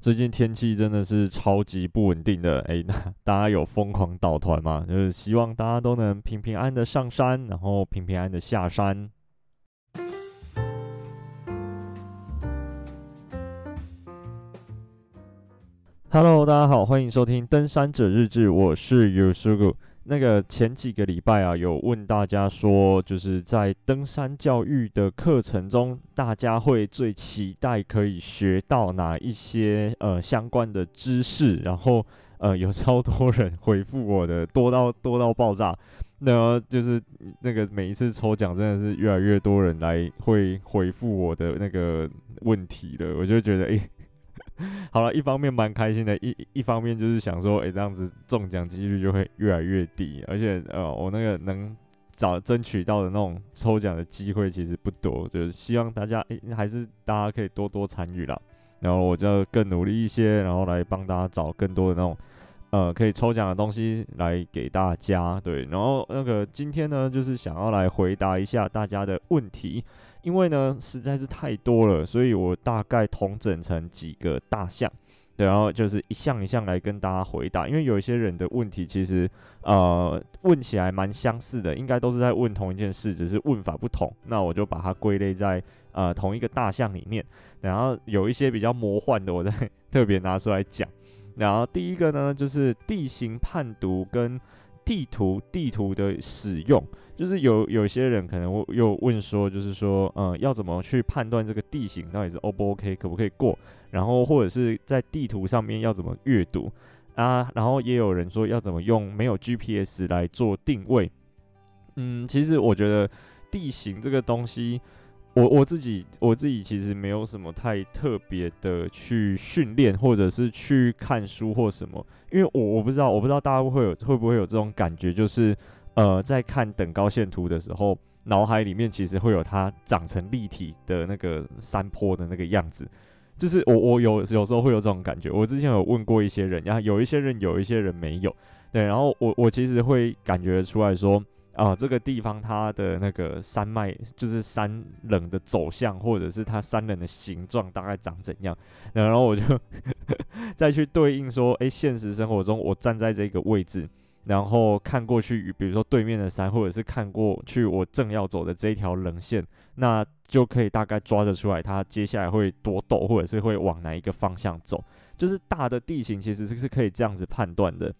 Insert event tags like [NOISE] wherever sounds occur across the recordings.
最近天气真的是超级不稳定的，诶，那 [LAUGHS] 大家有疯狂倒团吗？就是希望大家都能平平安安的上山，然后平平安安的下山。Hello，大家好，欢迎收听登山者日志，我是 Yusugu。那个前几个礼拜啊，有问大家说，就是在登山教育的课程中，大家会最期待可以学到哪一些呃相关的知识？然后呃有超多人回复我的，多到多到爆炸。那就是那个每一次抽奖，真的是越来越多人来会回复我的那个问题了，我就觉得诶。[LAUGHS] 好了，一方面蛮开心的，一一方面就是想说，诶、欸，这样子中奖几率就会越来越低，而且呃，我那个能找争取到的那种抽奖的机会其实不多，就是希望大家诶、欸，还是大家可以多多参与啦，然后我就更努力一些，然后来帮大家找更多的那种呃可以抽奖的东西来给大家，对，然后那个今天呢，就是想要来回答一下大家的问题。因为呢实在是太多了，所以我大概统整成几个大项，然后就是一项一项来跟大家回答。因为有一些人的问题其实呃问起来蛮相似的，应该都是在问同一件事，只是问法不同。那我就把它归类在呃同一个大项里面。然后有一些比较魔幻的，我再特别拿出来讲。然后第一个呢，就是地形判读跟地图地图的使用。就是有有些人可能又问说，就是说，嗯，要怎么去判断这个地形到底是 O 不 OK，可不可以过？然后或者是在地图上面要怎么阅读啊？然后也有人说要怎么用没有 GPS 来做定位。嗯，其实我觉得地形这个东西，我我自己我自己其实没有什么太特别的去训练，或者是去看书或什么，因为我我不知道，我不知道大家会有会不会有这种感觉，就是。呃，在看等高线图的时候，脑海里面其实会有它长成立体的那个山坡的那个样子，就是我我有有时候会有这种感觉。我之前有问过一些人，然后有一些人有一些人没有，对，然后我我其实会感觉出来说，啊、这个地方它的那个山脉就是山棱的走向，或者是它山棱的形状大概长怎样，然后我就 [LAUGHS] 再去对应说，诶，现实生活中我站在这个位置。然后看过去，比如说对面的山，或者是看过去我正要走的这一条棱线，那就可以大概抓得出来，它接下来会多陡，或者是会往哪一个方向走。就是大的地形其实是是可以这样子判断的。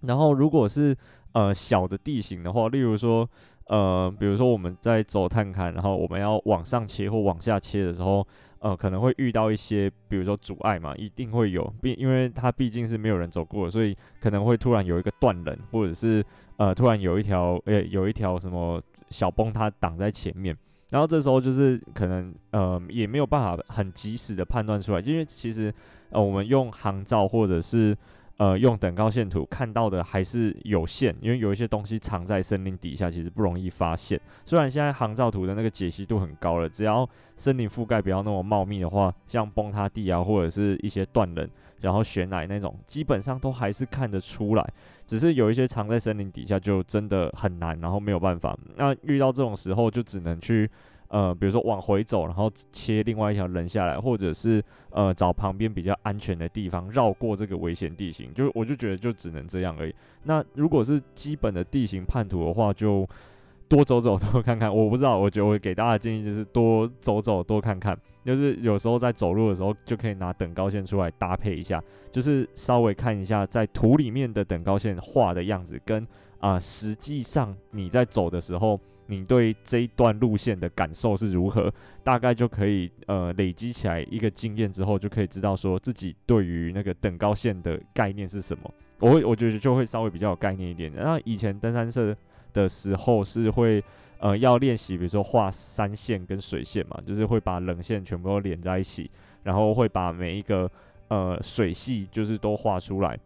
然后如果是呃小的地形的话，例如说呃，比如说我们在走探勘，然后我们要往上切或往下切的时候。呃，可能会遇到一些，比如说阻碍嘛，一定会有，毕因为它毕竟是没有人走过，所以可能会突然有一个断人，或者是呃，突然有一条，呃，有一条什么小崩塌挡在前面，然后这时候就是可能呃，也没有办法很及时的判断出来，因为其实呃，我们用航照或者是。呃，用等高线图看到的还是有限，因为有一些东西藏在森林底下，其实不容易发现。虽然现在航照图的那个解析度很高了，只要森林覆盖不要那么茂密的话，像崩塌地啊，或者是一些断棱，然后悬崖那种，基本上都还是看得出来。只是有一些藏在森林底下，就真的很难，然后没有办法。那遇到这种时候，就只能去。呃，比如说往回走，然后切另外一条棱下来，或者是呃找旁边比较安全的地方绕过这个危险地形，就我就觉得就只能这样而已。那如果是基本的地形判图的话，就多走走 [LAUGHS] 多看看。我不知道，我觉得我给大家的建议就是多走走多看看，就是有时候在走路的时候就可以拿等高线出来搭配一下，就是稍微看一下在图里面的等高线画的样子，跟啊、实际上你在走的时候。你对这一段路线的感受是如何？大概就可以呃累积起来一个经验之后，就可以知道说自己对于那个等高线的概念是什么。我会我觉得就会稍微比较有概念一点。那以前登山社的时候是会呃要练习，比如说画山线跟水线嘛，就是会把冷线全部都连在一起，然后会把每一个呃水系就是都画出来。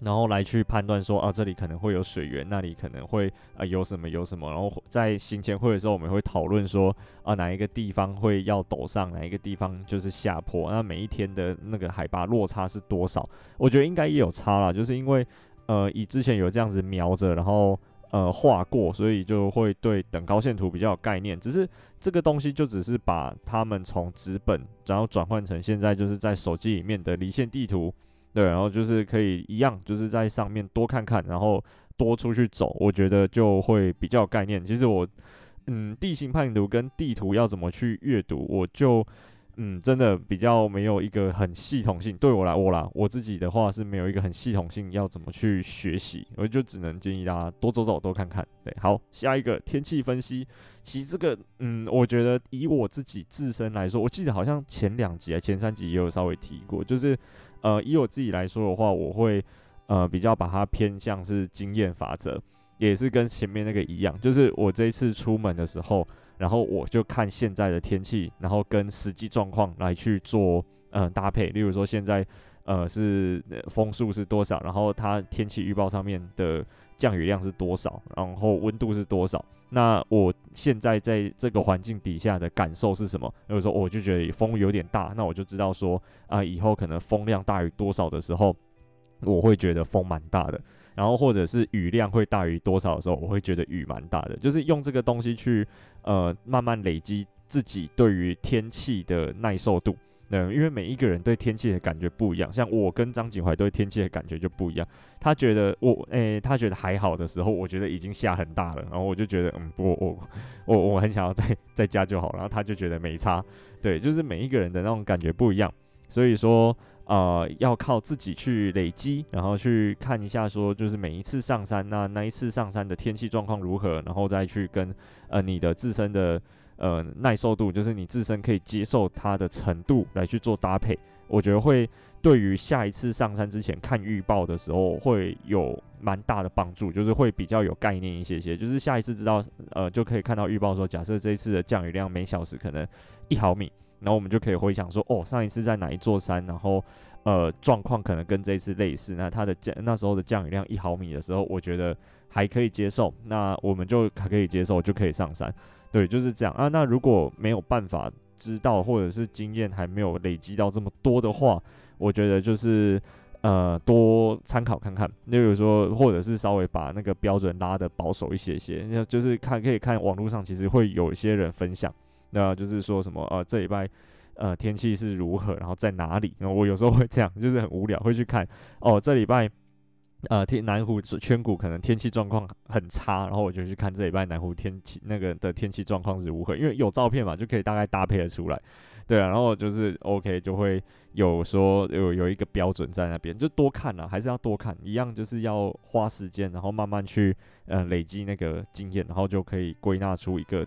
然后来去判断说啊，这里可能会有水源，那里可能会啊有什么有什么。然后在行前会的时候，我们会讨论说啊，哪一个地方会要陡上，哪一个地方就是下坡。那每一天的那个海拔落差是多少？我觉得应该也有差啦，就是因为呃，以之前有这样子瞄着，然后呃画过，所以就会对等高线图比较有概念。只是这个东西就只是把他们从纸本，然后转换成现在就是在手机里面的离线地图，对，然后就是可以一样，就是在上面多看看，然后多出去走，我觉得就会比较有概念。其实我。嗯，地形判读跟地图要怎么去阅读，我就嗯，真的比较没有一个很系统性。对我来我啦，我自己的话是没有一个很系统性要怎么去学习，我就只能建议大家多走走，多看看。对，好，下一个天气分析，其实这个嗯，我觉得以我自己自身来说，我记得好像前两集啊，前三集也有稍微提过，就是呃，以我自己来说的话，我会呃比较把它偏向是经验法则。也是跟前面那个一样，就是我这一次出门的时候，然后我就看现在的天气，然后跟实际状况来去做嗯、呃、搭配。例如说现在呃是风速是多少，然后它天气预报上面的降雨量是多少，然后温度是多少。那我现在在这个环境底下的感受是什么？比如说我就觉得风有点大，那我就知道说啊、以后可能风量大于多少的时候，我会觉得风蛮大的。然后或者是雨量会大于多少的时候，我会觉得雨蛮大的。就是用这个东西去呃慢慢累积自己对于天气的耐受度。嗯，因为每一个人对天气的感觉不一样。像我跟张景怀对天气的感觉就不一样。他觉得我诶、他觉得还好的时候，我觉得已经下很大了。然后我就觉得嗯，我我我我很想要在在家就好。然后他就觉得没差。对，就是每一个人的那种感觉不一样。所以说。呃，要靠自己去累积，然后去看一下，说就是每一次上山，那那一次上山的天气状况如何，然后再去跟呃你的自身的呃耐受度，就是你自身可以接受它的程度来去做搭配。我觉得会对于下一次上山之前看预报的时候会有蛮大的帮助，就是会比较有概念一些些，就是下一次知道呃就可以看到预报说，假设这一次的降雨量每小时可能一毫米。然后我们就可以回想说，哦，上一次在哪一座山，然后，呃，状况可能跟这一次类似。那它的降那时候的降雨量一毫米的时候，我觉得还可以接受。那我们就还可以接受，就可以上山。对，就是这样啊。那如果没有办法知道，或者是经验还没有累积到这么多的话，我觉得就是呃多参考看看。例如说，或者是稍微把那个标准拉得保守一些些，那就是看可以看网络上其实会有一些人分享。那就是说什么呃，这礼拜呃天气是如何，然后在哪里？然后我有时候会这样，就是很无聊，会去看哦，这礼拜呃天南湖圈谷可能天气状况很差，然后我就去看这礼拜南湖天气那个的天气状况是如何，因为有照片嘛，就可以大概搭配得出来，对啊，然后就是 OK 就会有说有有一个标准在那边，就多看了，还是要多看，一样就是要花时间，然后慢慢去呃累积那个经验，然后就可以归纳出一个。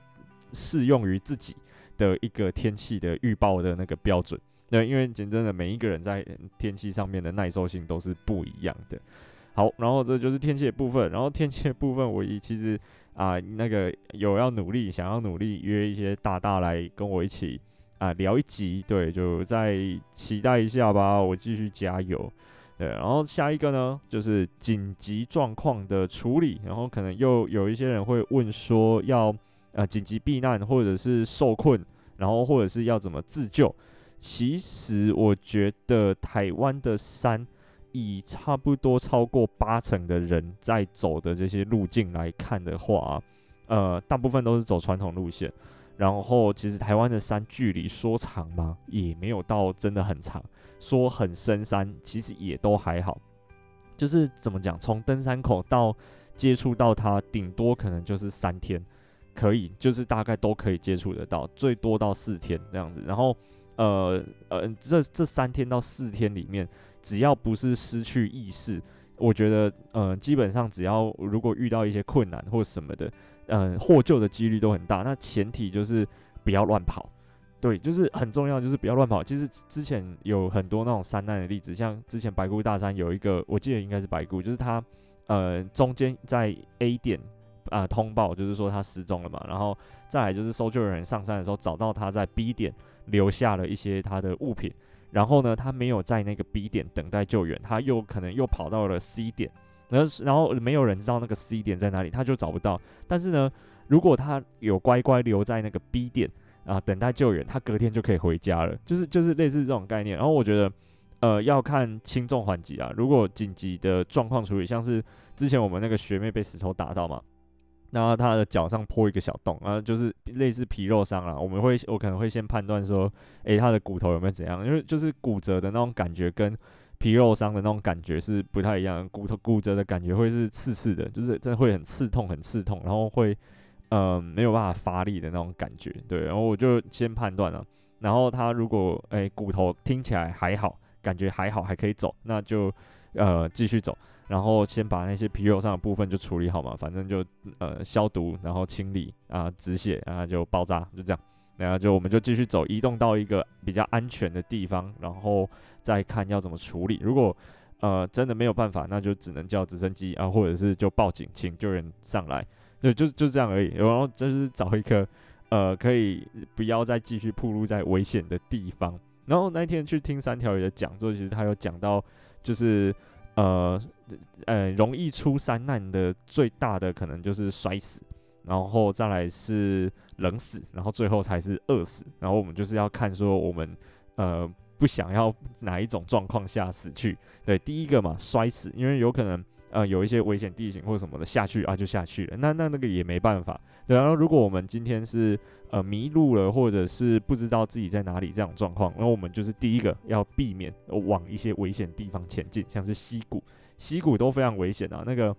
适用于自己的一个天气的预报的那个标准，对，因为讲真的，每一个人在天气上面的耐受性都是不一样的。好，然后这就是天气的部分，然后天气的部分，我一其实啊，那个有要努力，想要努力约一些大大来跟我一起啊聊一集，对，就再期待一下吧，我继续加油。对，然后下一个呢，就是紧急状况的处理，然后可能又有一些人会问说要。呃，紧急避难，或者是受困，然后或者是要怎么自救？其实我觉得台湾的山，以差不多超过八成的人在走的这些路径来看的话，呃，大部分都是走传统路线。然后，其实台湾的山距离说长吗？也没有到真的很长。说很深山，其实也都还好。就是怎么讲，从登山口到接触到它，顶多可能就是三天。可以，就是大概都可以接触得到，最多到四天这样子。然后，呃呃，这这三天到四天里面，只要不是失去意识，我觉得，呃，基本上只要如果遇到一些困难或什么的，嗯、获救的几率都很大。那前提就是不要乱跑，对，就是很重要，就是不要乱跑。其实之前有很多那种山难的例子，像之前白姑大山有一个，我记得应该是白姑，就是他，呃，中间在 A 点。啊、通报就是说他失踪了嘛，然后再来就是搜救人员上山的时候找到他在 B 点留下了一些他的物品，然后呢，他没有在那个 B 点等待救援，他又可能又跑到了 C 点，然后然后没有人知道那个 C 点在哪里，他就找不到。但是呢，如果他有乖乖留在那个 B 点啊、等待救援，他隔天就可以回家了，就是就是类似这种概念。然后我觉得，呃，要看轻重缓急啊。如果紧急的状况处理，像是之前我们那个学妹被石头打到嘛。然后他的脚上破一个小洞，然后就是类似皮肉伤了。我们会，我可能会先判断说，诶，他的骨头有没有怎样？因为就是骨折的那种感觉跟皮肉伤的那种感觉是不太一样。骨头骨折的感觉会是刺刺的，就是真的会很刺痛，很刺痛，然后会，嗯、呃，没有办法发力的那种感觉。对，然后我就先判断了。然后他如果，诶，骨头听起来还好，感觉还好，还可以走，那就，呃，继续走。然后先把那些皮肉上的部分就处理好嘛，反正就呃消毒，然后清理啊止血，然后就包扎，就这样，然后就我们就继续走，移动到一个比较安全的地方，然后再看要怎么处理。如果呃真的没有办法，那就只能叫直升机啊，或者是就报警，请救援上来，就就就这样而已。然后就是找一个呃可以不要再继续暴露在危险的地方。然后那天去听三条鱼的讲座，其实他有讲到就是。呃，呃，容易出山难的最大的可能就是摔死，然后再来是冷死，然后最后才是饿死。然后我们就是要看说我们呃不想要哪一种状况下死去。对，第一个嘛，摔死，因为有可能呃有一些危险地形或者什么的下去啊就下去了，那那那个也没办法。对，然后如果我们今天是呃迷路了，或者是不知道自己在哪里这种状况，那我们就是第一个要避免往一些危险地方前进，像是溪谷，溪谷都非常危险啊。那个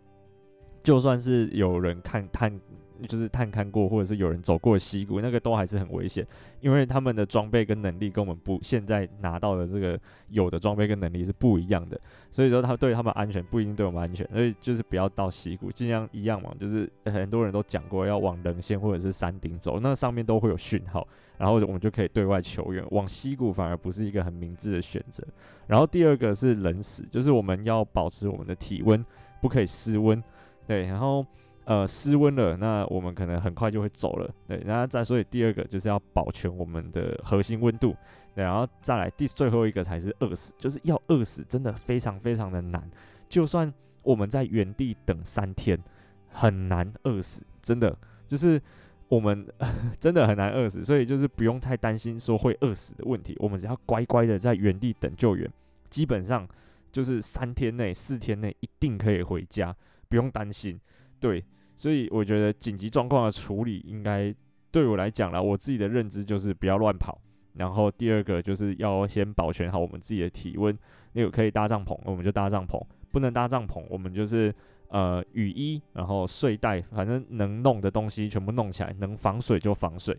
就算是有人看看。就是探勘过，或者是有人走过溪谷，那个都还是很危险，因为他们的装备跟能力跟我们不现在拿到的这个有的装备跟能力是不一样的，所以说他对他们安全不一定对我们安全，所以就是不要到溪谷，尽量一样嘛，就是很多人都讲过要往棱线或者是山顶走，那上面都会有讯号，然后我们就可以对外求援。往溪谷反而不是一个很明智的选择。然后第二个是冷死，就是我们要保持我们的体温，不可以失温，对，然后。呃，失温了，那我们可能很快就会走了。对，然后再所以第二个就是要保全我们的核心温度，然后再来第最后一个才是饿死，就是要饿死，真的非常非常的难。就算我们在原地等三天，很难饿死，真的就是我们 [LAUGHS] 真的很难饿死，所以就是不用太担心说会饿死的问题。我们只要乖乖的在原地等救援，基本上就是三天内、四天内一定可以回家，不用担心。对。所以我觉得紧急状况的处理应该对我来讲啦，我自己的认知就是不要乱跑。然后第二个就是要先保全好我们自己的体温。那个可以搭帐篷，我们就搭帐篷；不能搭帐篷，我们就是呃雨衣，然后睡袋，反正能弄的东西全部弄起来，能防水就防水。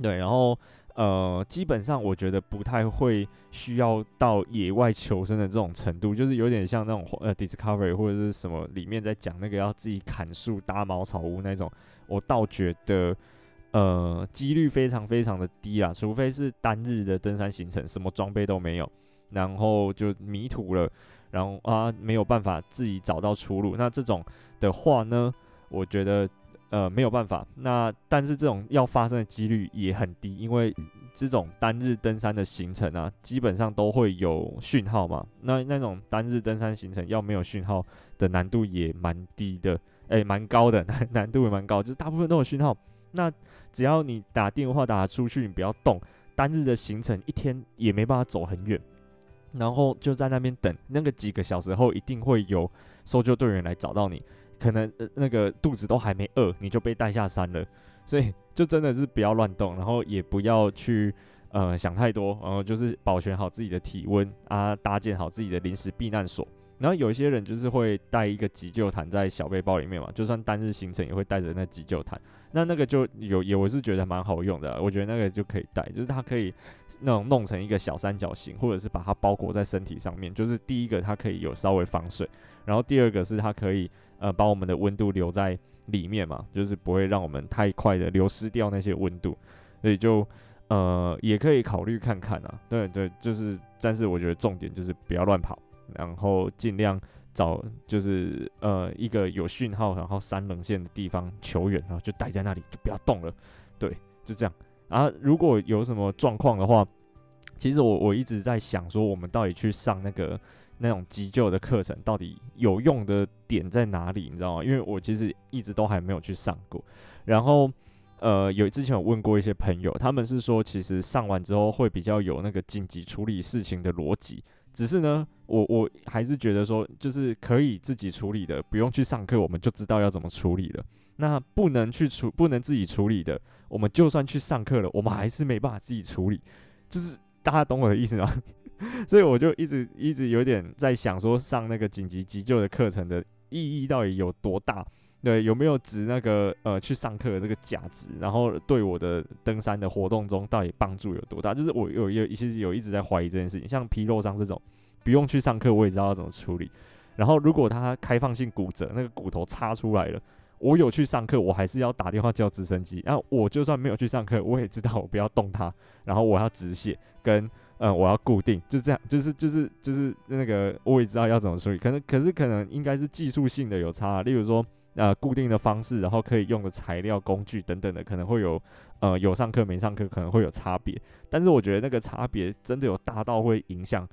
对，然后。呃，基本上我觉得不太会需要到野外求生的这种程度，就是有点像那种呃 Discovery 或者是什么里面在讲那个要自己砍树搭茅草屋那种，我倒觉得呃几率非常非常的低啊，除非是单日的登山行程，什么装备都没有，然后就迷途了，然后啊没有办法自己找到出路，那这种的话呢，我觉得。呃，没有办法。那但是这种要发生的几率也很低，因为这种单日登山的行程啊，基本上都会有讯号嘛。那那种单日登山行程要没有讯号的难度也蛮低的，诶，蛮高的，难 [LAUGHS] 难度也蛮高，就是大部分都有讯号。那只要你打电话打出去，你不要动，单日的行程一天也没办法走很远，然后就在那边等，那个几个小时后一定会有搜救队员来找到你。可能呃那个肚子都还没饿，你就被带下山了，[LAUGHS] 所以就真的是不要乱动，然后也不要去呃想太多，然后就是保全好自己的体温啊，搭建好自己的临时避难所。然后有一些人就是会带一个急救毯在小背包里面嘛，就算单日行程也会带着那急救毯。那那个就有也我是觉得蛮好用的，我觉得那个就可以带，就是它可以那种弄成一个小三角形，或者是把它包裹在身体上面。就是第一个它可以有稍微防水，然后第二个是它可以。呃，把我们的温度留在里面嘛，就是不会让我们太快的流失掉那些温度，所以就呃也可以考虑看看啊。对对，就是，但是我觉得重点就是不要乱跑，然后尽量找就是呃一个有讯号，然后三棱线的地方求援，然后就待在那里，就不要动了。对，就这样。啊，如果有什么状况的话，其实我我一直在想说，我们到底去上那个。那种急救的课程到底有用的点在哪里？你知道吗？因为我其实一直都还没有去上过。然后，呃，有之前有问过一些朋友，他们是说，其实上完之后会比较有那个紧急处理事情的逻辑。只是呢，我我还是觉得说，就是可以自己处理的，不用去上课，我们就知道要怎么处理了。那不能去处，不能自己处理的，我们就算去上课了，我们还是没办法自己处理。就是大家懂我的意思吗？所以我就一直一直有点在想说，上那个紧急急救的课程的意义到底有多大？对，有没有值那个呃去上课的这个价值？然后对我的登山的活动中到底帮助有多大？就是我有有其实有一直在怀疑这件事情。像皮肉伤这种，不用去上课，我也知道要怎么处理。然后如果他开放性骨折，那个骨头插出来了，我有去上课，我还是要打电话叫直升机。然后我就算没有去上课，我也知道我不要动它，然后我要止血跟。嗯，我要固定，就这样，就是就是就是那个，我也知道要怎么处理，可能可是可能应该是技术性的有差，例如说呃固定的方式，然后可以用的材料、工具等等的，可能会有呃有上课没上课可能会有差别，但是我觉得那个差别真的有大到会影响。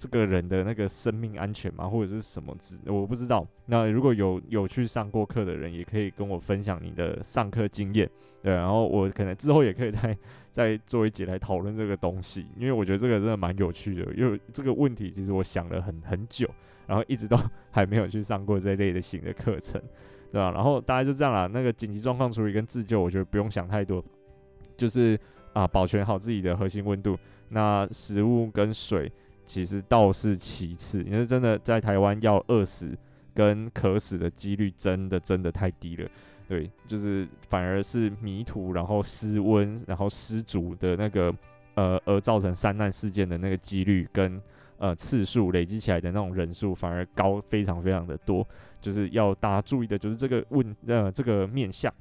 这个人的那个生命安全吗？或者是什么之？我不知道。那如果有有去上过课的人，也可以跟我分享你的上课经验。对，然后我可能之后也可以再 [LAUGHS] 再做一节来讨论这个东西，因为我觉得这个真的蛮有趣的。因为这个问题其实我想了很很久，然后一直都还没有去上过这类的型的课程，对吧？然后大概就这样啦。那个紧急状况处理跟自救，我觉得不用想太多，就是啊，保全好自己的核心温度，那食物跟水。其实倒是其次，因为真的在台湾要饿死跟渴死的几率真的真的太低了，对，就是反而是迷途，然后失温，然后失足的那个呃而造成三难事件的那个几率跟呃次数累积起来的那种人数反而高非常非常的多，就是要大家注意的就是这个问呃这个面向，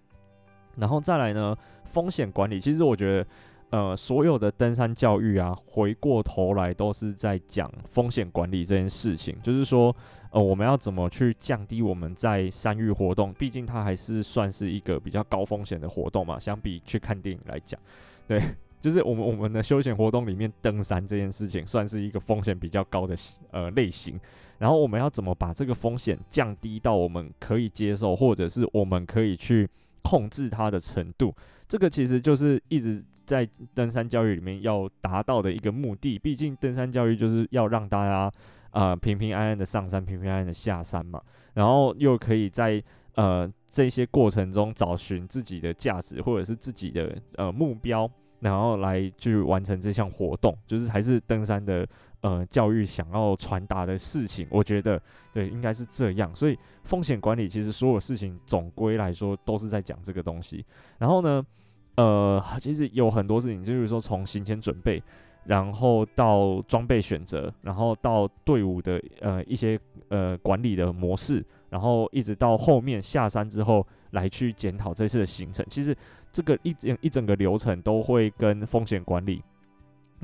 然后再来呢风险管理，其实我觉得。呃，所有的登山教育啊，回过头来都是在讲风险管理这件事情。就是说，呃，我们要怎么去降低我们在山域活动？毕竟它还是算是一个比较高风险的活动嘛。相比去看电影来讲，对，[LAUGHS] 就是我们我们的休闲活动里面，登山这件事情算是一个风险比较高的呃类型。然后我们要怎么把这个风险降低到我们可以接受，或者是我们可以去控制它的程度？这个其实就是一直。在登山教育里面要达到的一个目的，毕竟登山教育就是要让大家啊、呃、平平安安的上山，平平安安的下山嘛。然后又可以在呃这些过程中找寻自己的价值或者是自己的呃目标，然后来去完成这项活动，就是还是登山的呃教育想要传达的事情。我觉得对，应该是这样。所以风险管理其实所有事情总归来说都是在讲这个东西。然后呢，呃，其实有很多事情，就是说从行前准备，然后到装备选择，然后到队伍的呃一些呃管理的模式，然后一直到后面下山之后来去检讨这次的行程。其实这个一整一整个流程都会跟风险管理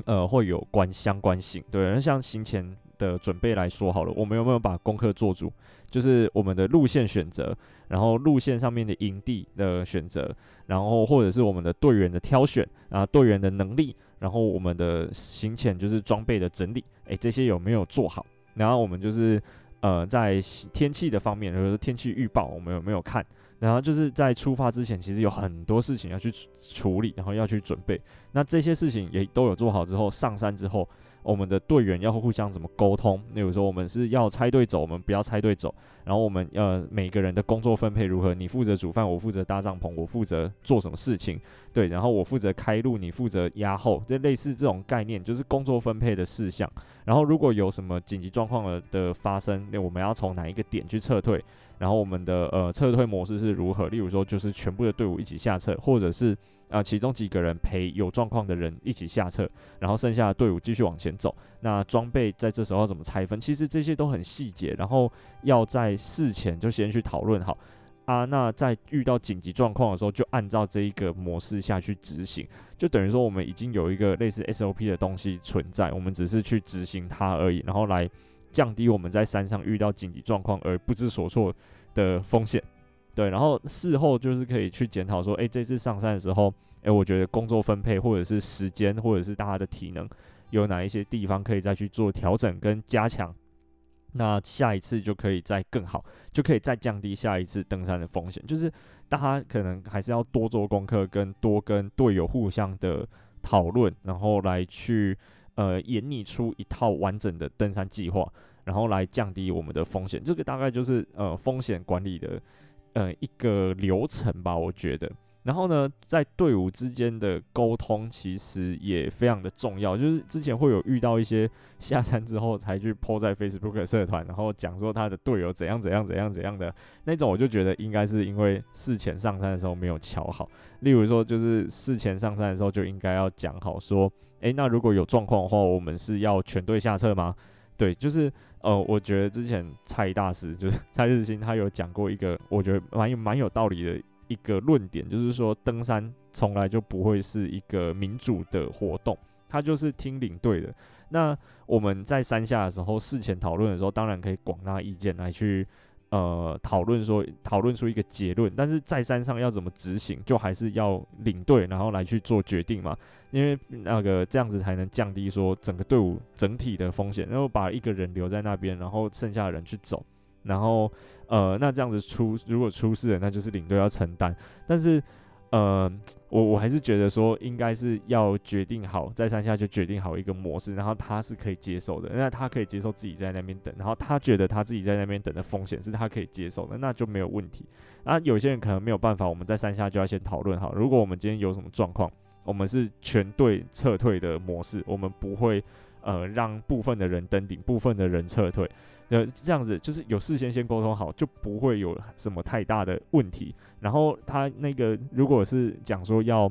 呃会有关相关性。对，那像行前的准备来说好了，我们有没有把功课做足？就是我们的路线选择，然后路线上面的营地的选择，然后或者是我们的队员的挑选，然后队员的能力，然后我们的行前就是装备的整理，诶，这些有没有做好？然后我们就是呃在天气的方面，比如说天气预报，我们有没有看？然后就是在出发之前，其实有很多事情要去处理，然后要去准备。那这些事情也都有做好之后，上山之后。我们的队员要互相怎么沟通？例如说，我们是要拆队走，我们不要拆队走。然后我们呃每个人的工作分配如何？你负责煮饭，我负责搭帐篷，我负责做什么事情？对，然后我负责开路，你负责压后。这类似这种概念，就是工作分配的事项。然后如果有什么紧急状况的发生，那我们要从哪一个点去撤退？然后我们的呃撤退模式是如何？例如说，就是全部的队伍一起下撤，或者是。啊、其中几个人陪有状况的人一起下撤，然后剩下的队伍继续往前走。那装备在这时候要怎么拆分？其实这些都很细节，然后要在事前就先去讨论好啊。那在遇到紧急状况的时候，就按照这一个模式下去执行，就等于说我们已经有一个类似 SOP 的东西存在，我们只是去执行它而已，然后来降低我们在山上遇到紧急状况而不知所措的风险。对，然后事后就是可以去检讨说，诶，这次上山的时候，诶，我觉得工作分配或者是时间或者是大家的体能有哪一些地方可以再去做调整跟加强，那下一次就可以再更好，就可以再降低下一次登山的风险。就是大家可能还是要多做功课，跟多跟队友互相的讨论，然后来去呃演拟出一套完整的登山计划，然后来降低我们的风险。这个大概就是呃风险管理的。呃一个流程吧，我觉得。然后呢，在队伍之间的沟通其实也非常的重要。就是之前会有遇到一些 [LAUGHS] 下山之后才去 po 在 Facebook 社团，然后讲说他的队友怎样怎样怎样怎样的那种，我就觉得应该是因为事前上山的时候没有瞧好。例如说，就是事前上山的时候就应该要讲好说，诶，那如果有状况的话，我们是要全队下撤吗？对，就是呃，我觉得之前蔡大师就是 [LAUGHS] 蔡日新，他有讲过一个我觉得蛮有蛮有道理的。一个论点就是说，登山从来就不会是一个民主的活动，他就是听领队的。那我们在山下的时候，事前讨论的时候，当然可以广纳意见来去呃讨论说，讨论出一个结论。但是在山上要怎么执行，就还是要领队然后来去做决定嘛，因为那个这样子才能降低说整个队伍整体的风险，然后把一个人留在那边，然后剩下的人去走。然后，呃，那这样子出如果出事了，那就是领队要承担。但是，呃，我我还是觉得说，应该是要决定好，在山下就决定好一个模式，然后他是可以接受的。那他可以接受自己在那边等，然后他觉得他自己在那边等的风险是他可以接受的，那就没有问题。那，有些人可能没有办法，我们在山下就要先讨论好，如果我们今天有什么状况，我们是全队撤退的模式，我们不会呃让部分的人登顶，部分的人撤退。呃，这样子就是有事先先沟通好，就不会有什么太大的问题。然后他那个如果是讲说要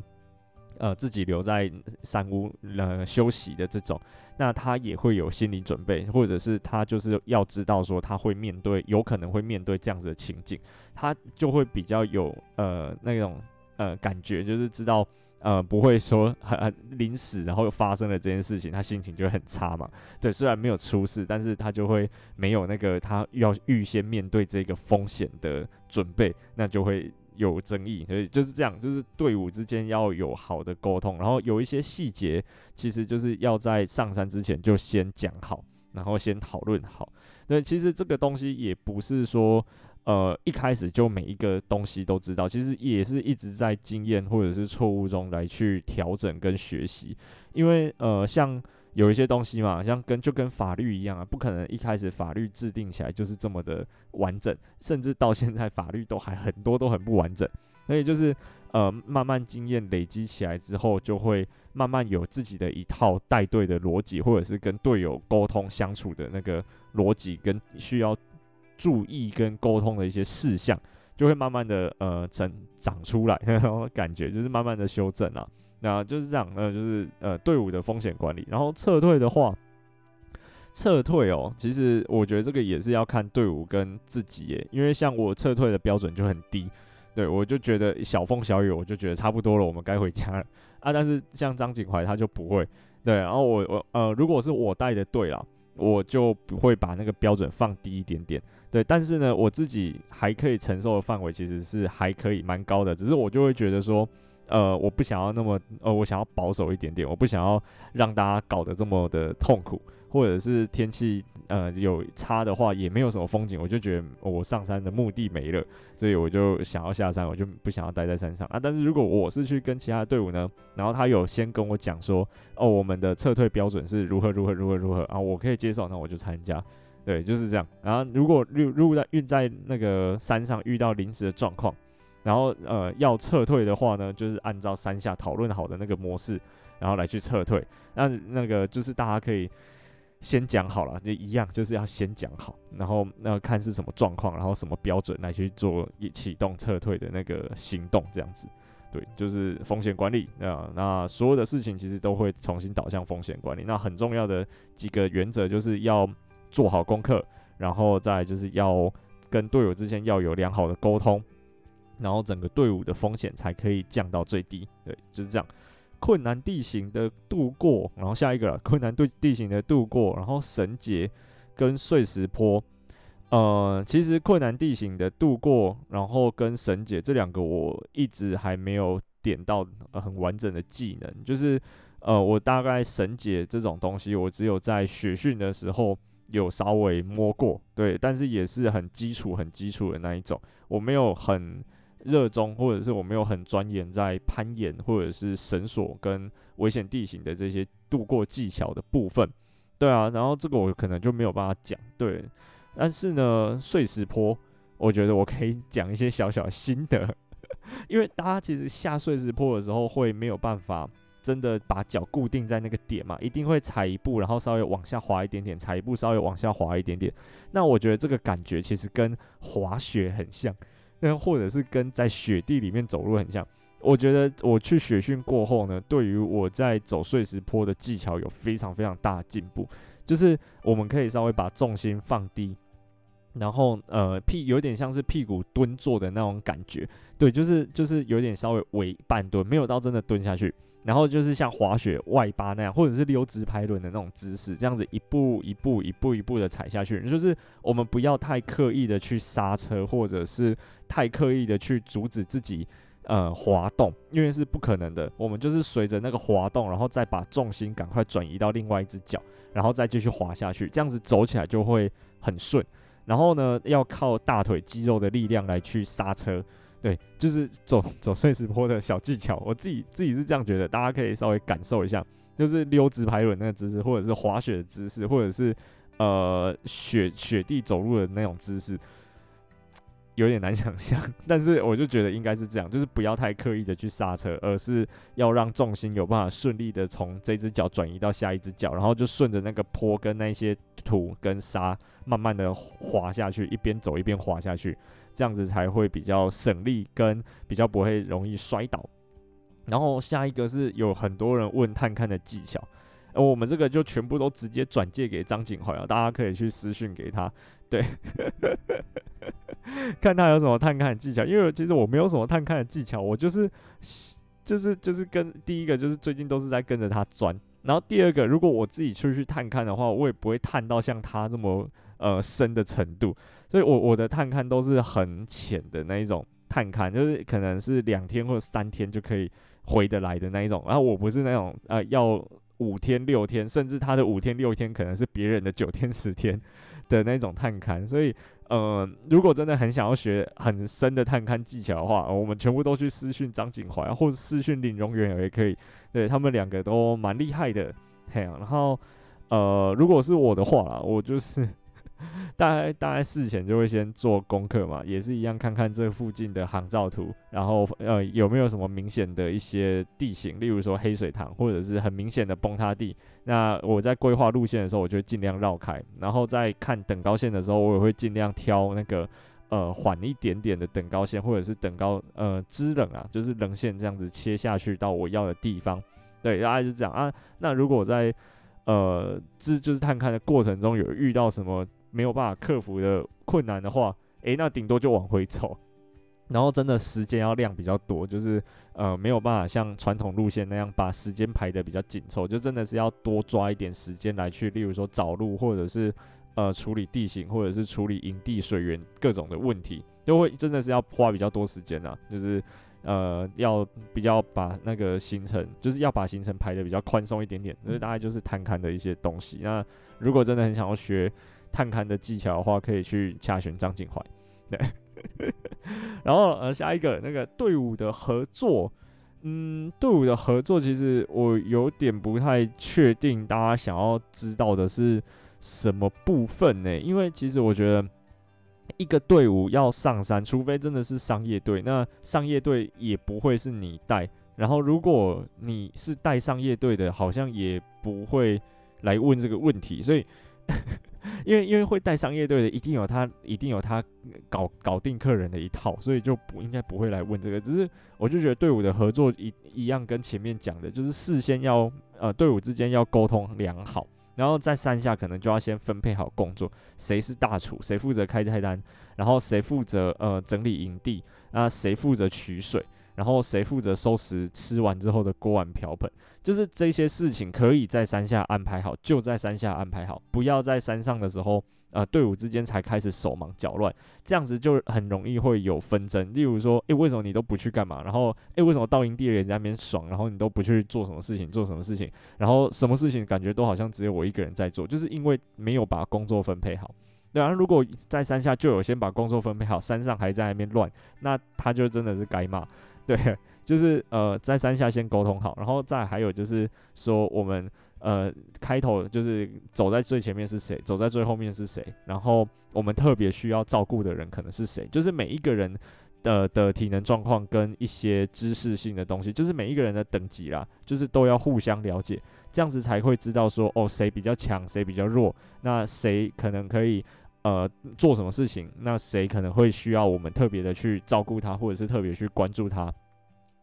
呃自己留在山屋呃休息的这种，那他也会有心理准备，或者是他就是要知道说他会面对有可能会面对这样子的情景，他就会比较有呃那种呃感觉，就是知道。呃，不会说很临时，然后又发生了这件事情，他心情就很差嘛。对，虽然没有出事，但是他就会没有那个他要预先面对这个风险的准备，那就会有争议。所以就是这样，就是队伍之间要有好的沟通，然后有一些细节，其实就是要在上山之前就先讲好，然后先讨论好。对，其实这个东西也不是说。呃，一开始就每一个东西都知道，其实也是一直在经验或者是错误中来去调整跟学习。因为呃，像有一些东西嘛，像跟就跟法律一样啊，不可能一开始法律制定起来就是这么的完整，甚至到现在法律都还很多都很不完整。所以就是呃，慢慢经验累积起来之后，就会慢慢有自己的一套带队的逻辑，或者是跟队友沟通相处的那个逻辑跟需要。注意跟沟通的一些事项，就会慢慢的呃长长出来，[LAUGHS] 感觉就是慢慢的修正啊，那就是这样，呃，就是呃队伍的风险管理，然后撤退的话，撤退哦，其实我觉得这个也是要看队伍跟自己耶，因为像我撤退的标准就很低，对，我就觉得小风小雨我就觉得差不多了，我们该回家了。[LAUGHS] 啊，但是像张景怀他就不会，对，然后我我呃如果是我带的队啦，我就不会把那个标准放低一点点。对，但是呢，我自己还可以承受的范围其实是还可以蛮高的，只是我就会觉得说，呃，我不想要那么，呃，我想要保守一点点，我不想要让大家搞得这么的痛苦，或者是天气呃有差的话，也没有什么风景，我就觉得我上山的目的没了，所以我就想要下山，我就不想要待在山上啊。但是如果我是去跟其他队伍呢，然后他有先跟我讲说，哦，我们的撤退标准是如何如何如何如何啊，我可以接受，那我就参加。对，就是这样。然后，如果如如果在运在那个山上遇到临时的状况，然后呃要撤退的话呢，就是按照山下讨论好的那个模式，然后来去撤退。那那个就是大家可以先讲好了，就一样，就是要先讲好，然后那看是什么状况，然后什么标准来去做一启动撤退的那个行动，这样子。对，就是风险管理啊。那所有的事情其实都会重新导向风险管理。那很重要的几个原则就是要。做好功课，然后再就是要跟队友之间要有良好的沟通，然后整个队伍的风险才可以降到最低。对，就是这样。困难地形的度过，然后下一个了，困难对地形的度过，然后绳结跟碎石坡。呃，其实困难地形的度过，然后跟绳结这两个，我一直还没有点到很完整的技能。就是呃，我大概绳结这种东西，我只有在雪训的时候。有稍微摸过，对，但是也是很基础、很基础的那一种。我没有很热衷，或者是我没有很钻研在攀岩或者是绳索跟危险地形的这些度过技巧的部分。对啊，然后这个我可能就没有办法讲。对，但是呢，碎石坡，我觉得我可以讲一些小小心得，[LAUGHS] 因为大家其实下碎石坡的时候会没有办法真的把脚固定在那个点嘛，一定会踩一步，然后稍微往下滑一点点，踩一步稍微往下滑一点点。那我觉得这个感觉其实跟滑雪很像，那或者是跟在雪地里面走路很像。我觉得我去雪训过后呢，对于我在走碎石坡的技巧有非常非常大的进步，就是我们可以稍微把重心放低。然后呃屁有点像是屁股蹲坐的那种感觉，对，就是就是有点稍微微半蹲，没有到真的蹲下去。然后就是像滑雪外八那样，或者是溜直排轮的那种姿势，这样子一步一步一步一步的踩下去。就是我们不要太刻意的去刹车，或者是太刻意的去阻止自己呃滑动，因为是不可能的。我们就是随着那个滑动，然后再把重心赶快转移到另外一只脚，然后再继续滑下去，这样子走起来就会很顺。然后呢，要靠大腿肌肉的力量来去刹车，对，就是走 [LAUGHS] 走碎石坡的小技巧。我自己自己是这样觉得，大家可以稍微感受一下，就是溜直排轮那个姿势，或者是滑雪的姿势，或者是呃雪雪地走路的那种姿势。有点难 [LAUGHS] 想象，但是我就觉得应该是这样，就是不要太刻意的去刹车，而是要让重心有办法顺利的从这只脚转移到下一只脚，然后就顺着那个坡跟那些土跟沙慢慢的滑下去，一边走一边滑下去，这样子才会比较省力跟比较不会容易摔倒。然后下一个是有很多人问探勘的技巧，而我们这个就全部都直接转借给张景怀了，大家可以去私讯给他。对，[LAUGHS] 看他有什么探勘的技巧，因为其实我没有什么探勘的技巧，我就是就是就是跟第一个就是最近都是在跟着他钻，然后第二个如果我自己出去探勘的话，我也不会探到像他这么呃深的程度，所以我我的探勘都是很浅的那一种探勘，就是可能是两天或者三天就可以回得来的那一种，然后我不是那种呃要五天六天，甚至他的五天六天可能是别人的九天十天。的那种探勘，所以，呃，如果真的很想要学很深的探勘技巧的话，我们全部都去私讯张景怀，或者私讯林荣源也可以，对，他们两个都蛮厉害的，嘿，然后，呃，如果是我的话啦，我就是。[LAUGHS] 大概大概事前就会先做功课嘛，也是一样，看看这附近的航照图，然后呃有没有什么明显的一些地形，例如说黑水塘或者是很明显的崩塌地。那我在规划路线的时候，我就尽量绕开，然后在看等高线的时候，我也会尽量挑那个呃缓一点点的等高线，或者是等高呃支棱啊，就是棱线这样子切下去到我要的地方。对，大概就这样啊。那如果在呃支就是探勘的过程中有遇到什么没有办法克服的困难的话，诶、欸，那顶多就往回走，然后真的时间要量比较多，就是呃没有办法像传统路线那样把时间排得比较紧凑，就真的是要多抓一点时间来去，例如说找路，或者是呃处理地形，或者是处理营地水源各种的问题，就会真的是要花比较多时间呐，就是呃要比较把那个行程，就是要把行程排得比较宽松一点点，就是大概就是摊勘的一些东西。那如果真的很想要学。探勘的技巧的话，可以去洽询张景怀。[LAUGHS] 对，[LAUGHS] 然后呃，下一个那个队伍的合作，嗯，队伍的合作，其实我有点不太确定，大家想要知道的是什么部分呢？因为其实我觉得一个队伍要上山，除非真的是商业队，那商业队也不会是你带。然后如果你是带商业队的，好像也不会来问这个问题，所以。因为因为会带商业队的，一定有他一定有他搞搞定客人的一套，所以就不应该不会来问这个。只是我就觉得队伍的合作一一样，跟前面讲的，就是事先要呃队伍之间要沟通良好，然后在山下可能就要先分配好工作，谁是大厨，谁负责开菜单，然后谁负责呃整理营地，那谁负责取水。然后谁负责收拾吃完之后的锅碗瓢盆？就是这些事情可以在山下安排好，就在山下安排好，不要在山上的时候，呃，队伍之间才开始手忙脚乱，这样子就很容易会有纷争。例如说，诶，为什么你都不去干嘛？然后，诶，为什么到营地人家那边爽，然后你都不去做什么事情？做什么事情？然后什么事情感觉都好像只有我一个人在做，就是因为没有把工作分配好。对啊，如果在山下就有先把工作分配好，山上还在那边乱，那他就真的是该骂。[LAUGHS] 对，就是呃，在山下先沟通好，然后再还有就是说，我们呃，开头就是走在最前面是谁，走在最后面是谁，然后我们特别需要照顾的人可能是谁，就是每一个人的的体能状况跟一些知识性的东西，就是每一个人的等级啦，就是都要互相了解，这样子才会知道说哦，谁比较强，谁比较弱，那谁可能可以呃做什么事情，那谁可能会需要我们特别的去照顾他，或者是特别去关注他。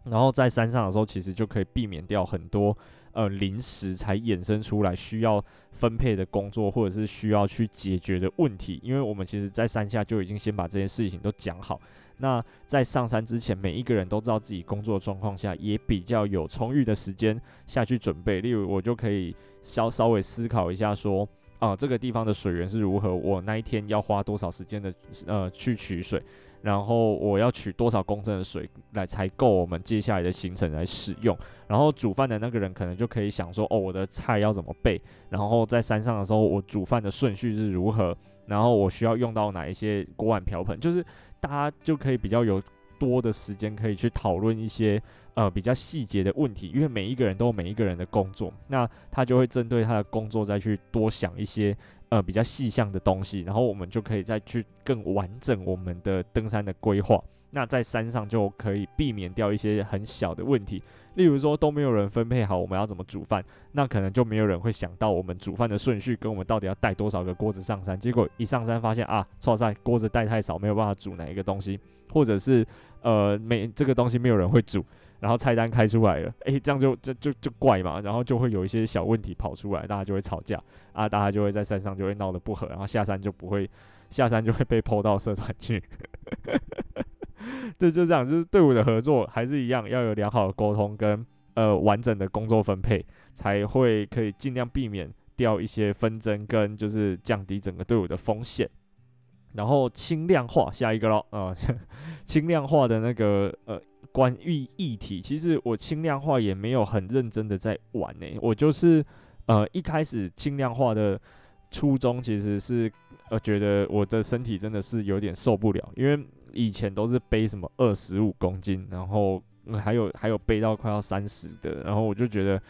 然后在山上的时候，其实就可以避免掉很多呃临时才衍生出来需要分配的工作，或者是需要去解决的问题。因为我们其实，在山下就已经先把这件事情都讲好。那在上山之前，每一个人都知道自己工作的状况下，也比较有充裕的时间下去准备。例如，我就可以稍稍微思考一下，说啊、这个地方的水源是如何，我那一天要花多少时间的呃去取水。然后我要取多少公升的水来才够我们接下来的行程来使用？然后煮饭的那个人可能就可以想说，哦，我的菜要怎么备？然后在山上的时候，我煮饭的顺序是如何？然后我需要用到哪一些锅碗瓢盆？就是大家就可以比较有多的时间可以去讨论一些呃比较细节的问题，因为每一个人都有每一个人的工作，那他就会针对他的工作再去多想一些。呃，比较细项的东西，然后我们就可以再去更完整我们的登山的规划。那在山上就可以避免掉一些很小的问题，例如说都没有人分配好我们要怎么煮饭，那可能就没有人会想到我们煮饭的顺序跟我们到底要带多少个锅子上山。结果一上山发现啊，错在锅子带太少，没有办法煮哪一个东西，或者是呃没这个东西没有人会煮。[LAUGHS] 然后菜单开出来了，诶、这样就就就就怪嘛，然后就会有一些小问题跑出来，大家就会吵架啊，大家就会在山上就会闹得不和，然后下山就不会下山就会被 po 到社团去，[LAUGHS] 对，就这样，就是队伍的合作还是一样，要有良好的沟通跟呃完整的工作分配，才会可以尽量避免掉一些纷争跟就是降低整个队伍的风险，然后轻量化下一个咯，啊、呃，[LAUGHS] 轻量化的那个呃。关于议题，其实我轻量化也没有很认真的在玩呢、我就是呃一开始轻量化的初衷其实是呃觉得我的身体真的是有点受不了，因为以前都是背什么二十五公斤，然后还有还有背到快要三十的，然后我就觉得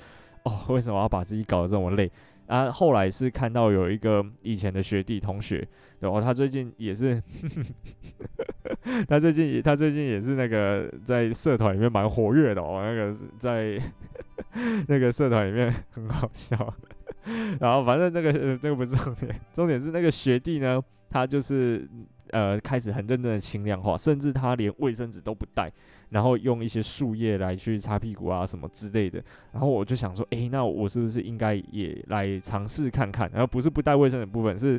哦，为什么要把自己搞得这么累？啊，后来是看到有一个以前的学弟同学，然后他最近也是，[LAUGHS] 他最近也他最近也是那个在社团里面蛮活跃的哦，那个在 [LAUGHS] 那个社团里面很好笑，[LAUGHS] 然后反正那个这个不是重点，重点是那个学弟呢，他就是呃开始很认真的轻量化，甚至他连卫生纸都不带。然后用一些树叶来去擦屁股啊什么之类的，然后我就想说，诶，那我是不是应该也来尝试看看？然后不是不带卫生的部分，是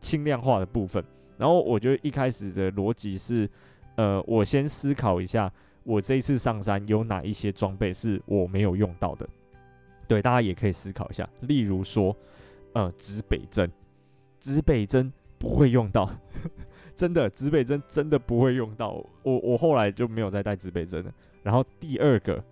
轻量化的部分。然后我觉得一开始的逻辑是，呃，我先思考一下，我这一次上山有哪一些装备是我没有用到的。对，大家也可以思考一下，例如说，呃，指北针，指北针不会用到。真的指北针真的不会用到，我我后来就没有再带指北针了。然后第二个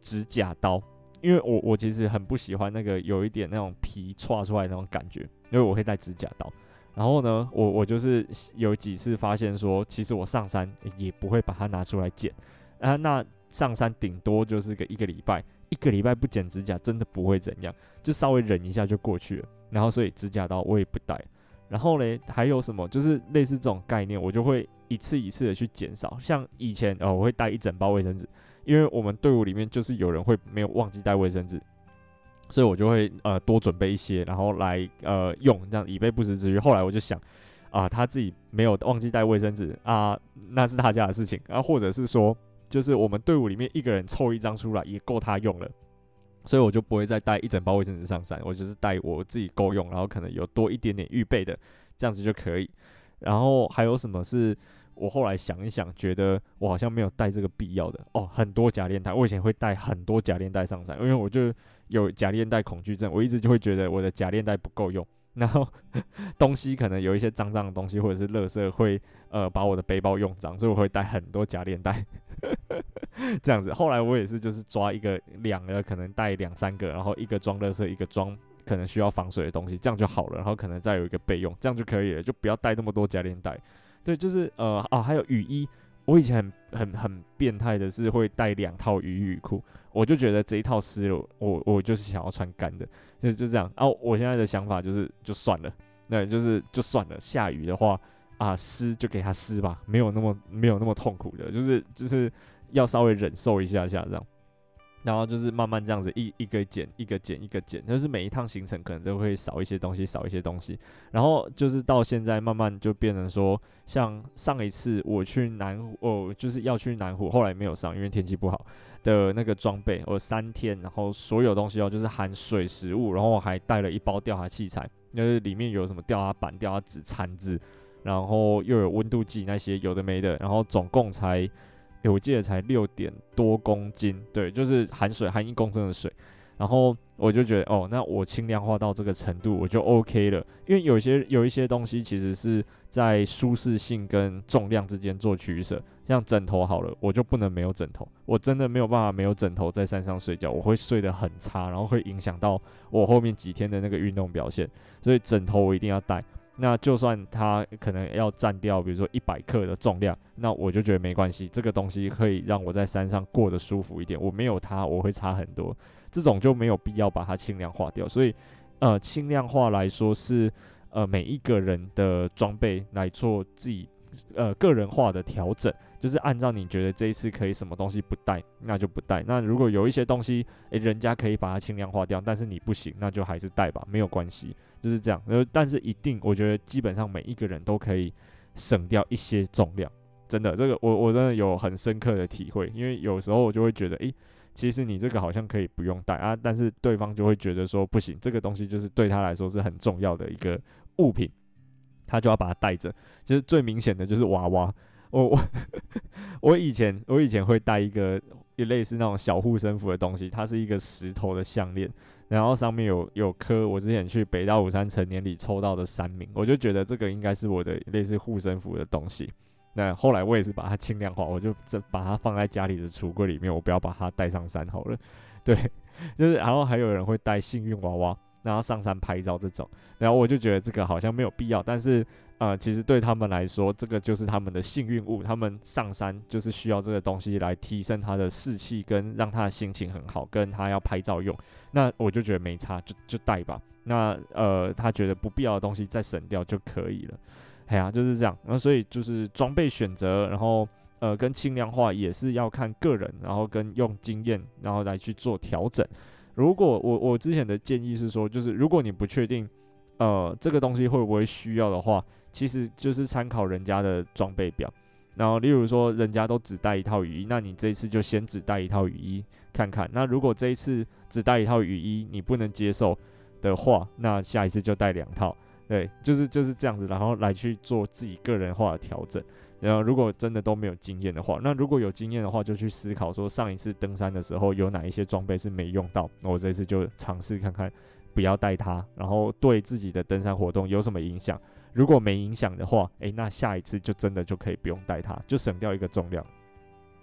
指甲刀，因为我我其实很不喜欢那个有一点那种皮歘出来那种感觉，因为我会带指甲刀。然后呢，我我就是有几次发现说，其实我上山也不会把它拿出来剪啊，那上山顶多就是个一个礼拜，一个礼拜不剪指甲真的不会怎样，就稍微忍一下就过去了。然后所以指甲刀我也不带。然后嘞，还有什么？就是类似这种概念，我就会一次一次的去减少。像以前，呃，我会带一整包卫生纸，因为我们队伍里面就是有人会没有忘记带卫生纸，所以我就会呃多准备一些，然后来呃用，这样以备不时之需。后来我就想，啊、他自己没有忘记带卫生纸啊，那是他家的事情啊，或者是说，就是我们队伍里面一个人凑一张出来也够他用了。所以我就不会再带一整包卫生纸上山，我就是带我自己够用，然后可能有多一点点预备的，这样子就可以。然后还有什么是我后来想一想，觉得我好像没有带这个必要的哦，很多假链带，我以前会带很多假链带上山，因为我就有假链带恐惧症，我一直就会觉得我的假链带不够用。然后东西可能有一些脏脏的东西或者是垃圾会呃把我的背包用脏，所以我会带很多夹链袋，[LAUGHS] 这样子。后来我也是就是抓一个两个可能带两三个，然后一个装垃圾，一个装可能需要防水的东西，这样就好了。然后可能再有一个备用，这样就可以了，就不要带那么多夹链袋。对，就是呃啊还有雨衣，我以前很很很变态的是会带两套雨雨裤，我就觉得这一套湿了，我我就是想要穿干的，就就这样。然啊，我现在的想法就是就算了，对，就是就算了。下雨的话啊，湿就给它湿吧，没有那么没有那么痛苦的，就是就是要稍微忍受一下下这样。然后就是慢慢这样子一一个减一个减一个减，就是每一趟行程可能都会少一些东西，少一些东西。然后就是到现在慢慢就变成说，像上一次我去南湖，哦，就是要去南湖，后来没有上，因为天气不好的那个装备，我三天，然后所有东西哦，就是含水、食物，然后我还带了一包调查器材，就是里面有什么调查板、调查纸、铲子，然后又有温度计那些有的没的，然后总共才。欸、我记得才六点多公斤，对，就是含水含一公升的水，然后我就觉得哦，那我轻量化到这个程度我就 OK 了，因为有些有一些东西其实是在舒适性跟重量之间做取舍，像枕头好了，我就不能没有枕头，我真的没有办法没有枕头在山上睡觉，我会睡得很差，然后会影响到我后面几天的那个运动表现，所以枕头我一定要带。那就算它可能要占掉，比如说一百克的重量，那我就觉得没关系，这个东西可以让我在山上过得舒服一点。我没有它，我会差很多。这种就没有必要把它轻量化掉。所以，呃，轻量化来说是呃每一个人的装备来做自己呃个人化的调整，就是按照你觉得这一次可以什么东西不带，那就不带。那如果有一些东西，诶、人家可以把它轻量化掉，但是你不行，那就还是带吧，没有关系。就是这样，呃，但是一定，我觉得基本上每一个人都可以省掉一些重量，真的，这个我我真的有很深刻的体会，因为有时候我就会觉得，诶、其实你这个好像可以不用带啊，但是对方就会觉得说不行，这个东西就是对他来说是很重要的一个物品，他就要把它带着。其实最明显的就是娃娃，我我我以前我以前会带一个一类似那种小护身符的东西，它是一个石头的项链。然后上面有有颗我之前去北大武山成年礼抽到的三名，我就觉得这个应该是我的类似护身符的东西。那后来我也是把它轻量化，我就这把它放在家里的橱柜里面，我不要把它带上山好了。[LAUGHS] 对，就是然后还有人会带幸运娃娃，然后上山拍照这种，然后我就觉得这个好像没有必要，但是。呃，其实对他们来说，这个就是他们的幸运物。他们上山就是需要这个东西来提升他的士气，跟让他的心情很好，跟他要拍照用。那我就觉得没差，就就带吧。那呃，他觉得不必要的东西再省掉就可以了。哎呀，就是这样。那所以就是装备选择，然后呃，跟轻量化也是要看个人，然后跟用经验，然后来去做调整。如果我我之前的建议是说，就是如果你不确定呃这个东西会不会需要的话。其实就是参考人家的装备表，然后例如说人家都只带一套雨衣，那你这一次就先只带一套雨衣看看。那如果这一次只带一套雨衣你不能接受的话，那下一次就带两套。对，就是就是这样子，然后来去做自己个人化的调整。然后如果真的都没有经验的话，那如果有经验的话，就去思考说上一次登山的时候有哪一些装备是没用到，那我这次就尝试看看不要带它，然后对自己的登山活动有什么影响。如果没影响的话，诶、那下一次就真的就可以不用带它，就省掉一个重量。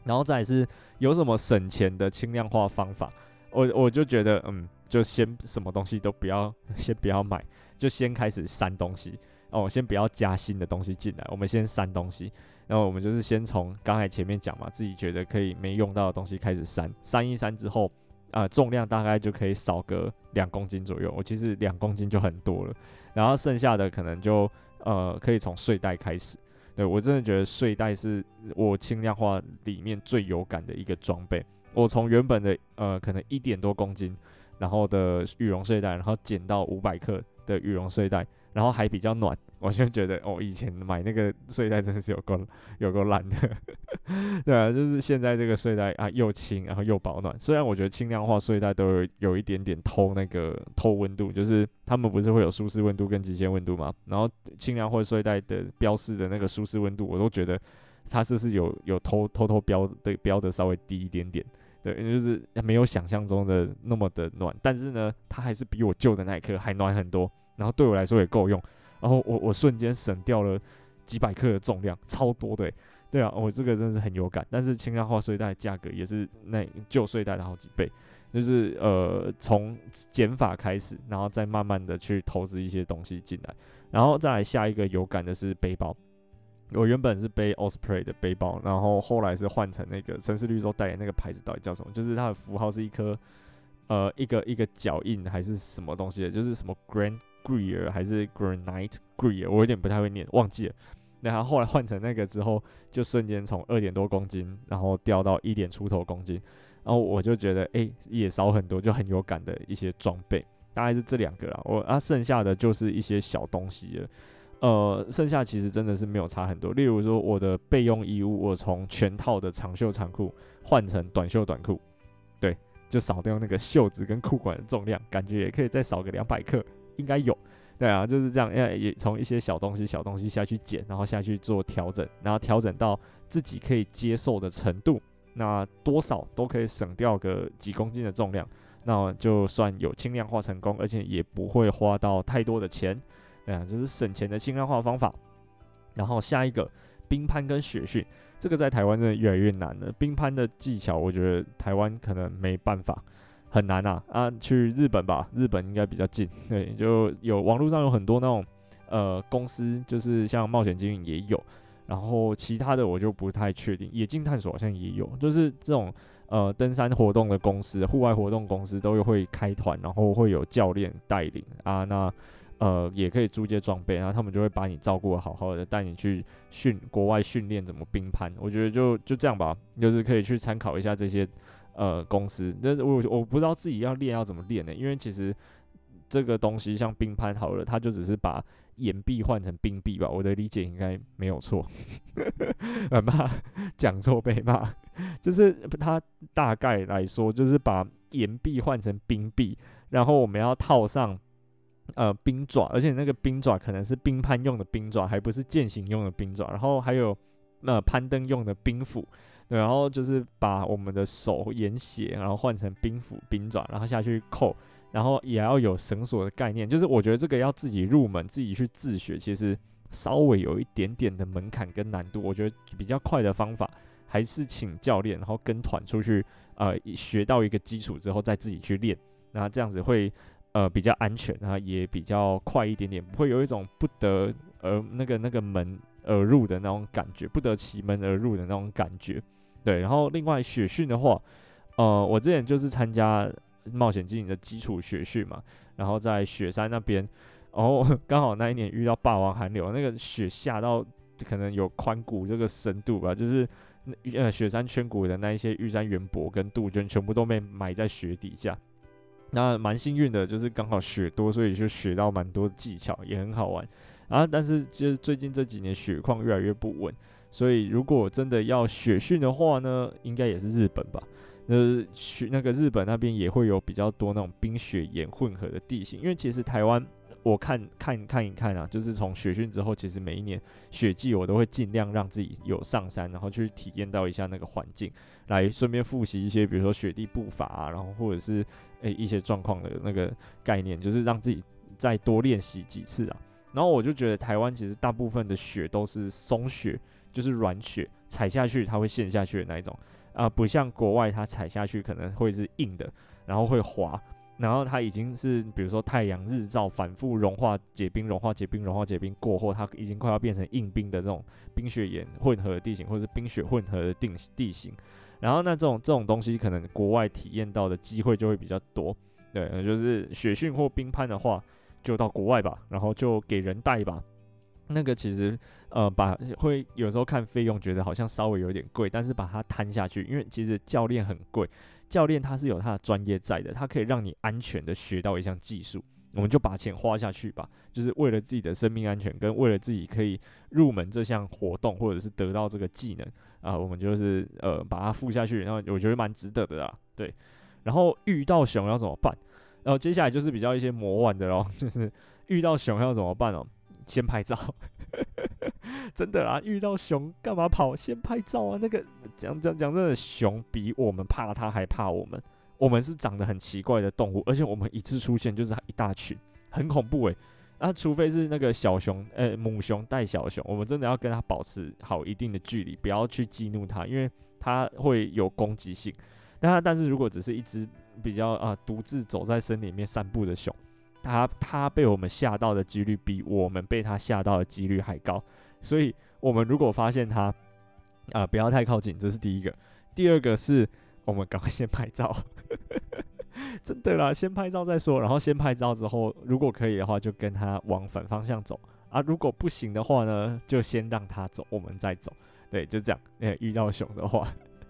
然后再是有什么省钱的轻量化方法，我我就觉得，嗯，就先什么东西都不要，[LAUGHS] 先不要买，就先开始删东西哦，先不要加新的东西进来，我们先删东西。然后我们就是先从刚才前面讲嘛，自己觉得可以没用到的东西开始删，删一删之后，啊、呃，重量大概就可以少个两公斤左右。我其实两公斤就很多了。然后剩下的可能就呃可以从睡袋开始，对，我真的觉得睡袋是我轻量化里面最有感的一个装备。我从原本的呃可能一点多公斤，然后的羽绒睡袋，然后减到五百克的羽绒睡袋。然后还比较暖，[LAUGHS] 我就觉得哦，以前买那个睡袋真的是有够 [LAUGHS] 有够烂的，[LAUGHS] 对啊，就是现在这个睡袋啊又轻，然后又保暖。虽然我觉得轻量化睡袋都有有一点点偷那个偷温度，就是他们不是会有舒适温度跟极限温度吗？然后轻量化睡袋的标示的那个舒适温度，我都觉得它是不是有有偷偷偷标的标的稍微低一点点，对，就是没有想象中的那么的暖，但是呢，它还是比我旧的那一颗还暖很多。然后对我来说也够用，然后我我瞬间省掉了几百克的重量，超多的，对啊，我这个真的是很有感。但是轻量化睡袋价格也是那旧睡袋的好几倍，就是呃从减法开始，然后再慢慢的去投资一些东西进来，然后再来下一个有感的是背包，我原本是背 Osprey 的背包，然后后来是换成那个城市绿洲代言那个牌子，到底叫什么？就是它的符号是一颗呃一个一个脚印还是什么东西的？就是什么 Grand Grier 还是 Granite Grier？我有点不太会念，忘记了。然后后来换成那个之后，就瞬间从二点多公斤，然后掉到一点出头公斤，然后我就觉得哎、也少很多，就很有感的一些装备，大概是这两个啦。我啊剩下的就是一些小东西了。呃，剩下其实真的是没有差很多。例如说，我的备用衣物，我从全套的长袖长裤换成短袖短裤，对，就少掉那个袖子跟裤管的重量，感觉也可以再少个两百克，应该有。对啊，就是这样，因为也从一些小东西、小东西下去减，然后下去做调整，然后调整到自己可以接受的程度，那多少都可以省掉个几公斤的重量，那就算有轻量化成功，而且也不会花到太多的钱。对啊，就是省钱的轻量化方法。然后下一个冰攀跟雪训，这个在台湾真的越来越难了。冰攀的技巧，我觉得台湾可能没办法，很难啊。啊，去日本吧，日本应该比较近。对，就有网络上有很多那种呃公司，就是像冒险精灵也有，然后其他的我就不太确定。野径探索好像也有，就是这种呃登山活动的公司、户外活动公司都会开团，然后会有教练带领啊，那。呃，也可以租借装备，然后他们就会把你照顾得好好的，带你去训国外训练怎么冰攀。我觉得就就这样吧，就是可以去参考一下这些呃公司。但是我我不知道自己要练要怎么练呢？因为其实这个东西像冰攀好了，它就只是把岩壁换成冰壁吧。我的理解应该没有错，[LAUGHS] 很怕讲错被骂。就是它大概来说，就是把岩壁换成冰壁，然后我们要套上。呃，冰爪，而且那个冰爪可能是冰攀用的冰爪，还不是健行用的冰爪。然后还有呃攀登用的冰斧，对然后就是把我们的手沿血，然后换成冰斧、冰爪，然后下去扣，然后也要有绳索的概念。就是我觉得这个要自己入门，自己去自学，其实稍微有一点点的门槛跟难度。我觉得比较快的方法还是请教练，然后跟团出去，呃，学到一个基础之后再自己去练，那这样子会。呃，比较安全然后，也比较快一点点，不会有一种不得而那个那个门而入的那种感觉，不得其门而入的那种感觉。对，然后另外雪训的话，呃，我之前就是参加冒险精灵的基础雪训嘛，然后在雪山那边，然后 [LAUGHS] 刚好那一年遇到霸王寒流，那个雪下到可能有髋骨这个深度吧，就是呃雪山圈谷的那一些玉山圆柏跟杜鹃全部都被埋在雪底下。那蛮幸运的，就是刚好雪多，所以就学到蛮多技巧，也很好玩啊。但是就是最近这几年雪况越来越不稳，所以如果真的要雪训的话呢，应该也是日本吧。那，雪那个日本那边也会有比较多那种冰雪岩混合的地形，因为其实台湾。我看看看一看啊，就是从雪训之后，其实每一年雪季我都会尽量让自己有上山，然后去体验到一下那个环境，来顺便复习一些，比如说雪地步伐啊，然后或者是诶、一些状况的那个概念，就是让自己再多练习几次啊。然后我就觉得台湾其实大部分的雪都是松雪，就是软雪，踩下去它会陷下去的那一种啊，不像国外它踩下去可能会是硬的，然后会滑。然后它已经是，比如说太阳日照反复融化结冰，融化结冰，融化结冰过后，它已经快要变成硬冰的这种冰雪岩混合的地形，或者是冰雪混合的地地形。然后那这种这种东西，可能国外体验到的机会就会比较多。对，就是雪训或冰攀的话，就到国外吧，然后就给人带吧。那个其实呃，把会有时候看费用觉得好像稍微有点贵，但是把它摊下去，因为其实教练很贵。教练他是有他的专业在的，他可以让你安全的学到一项技术，我们就把钱花下去吧，就是为了自己的生命安全，跟为了自己可以入门这项活动，或者是得到这个技能啊、我们就是呃把它付下去，然后我觉得蛮值得的啦，对。然后遇到熊要怎么办？然后接下来就是比较一些魔幻的咯，[LAUGHS] 就是遇到熊要怎么办哦？先拍照。[LAUGHS] 真的啦，遇到熊干嘛跑？先拍照啊！那个讲讲讲真的，熊比我们怕它还怕我们。我们是长得很奇怪的动物，而且我们一次出现就是一大群，很恐怖诶、欸。啊，除非是那个小熊，呃、母熊带小熊，我们真的要跟它保持好一定的距离，不要去激怒它，因为它会有攻击性。但但是如果只是一只比较啊独自走在森林里面散步的熊，他他被我们吓到的几率比我们被他吓到的几率还高。所以我们如果发现他，啊、不要太靠近，这是第一个。第二个是我们赶快先拍照，[LAUGHS] 真的啦，先拍照再说。然后先拍照之后，如果可以的话，就跟他往反方向走啊。如果不行的话呢，就先让他走，我们再走。对，就这样。诶，遇到熊的话。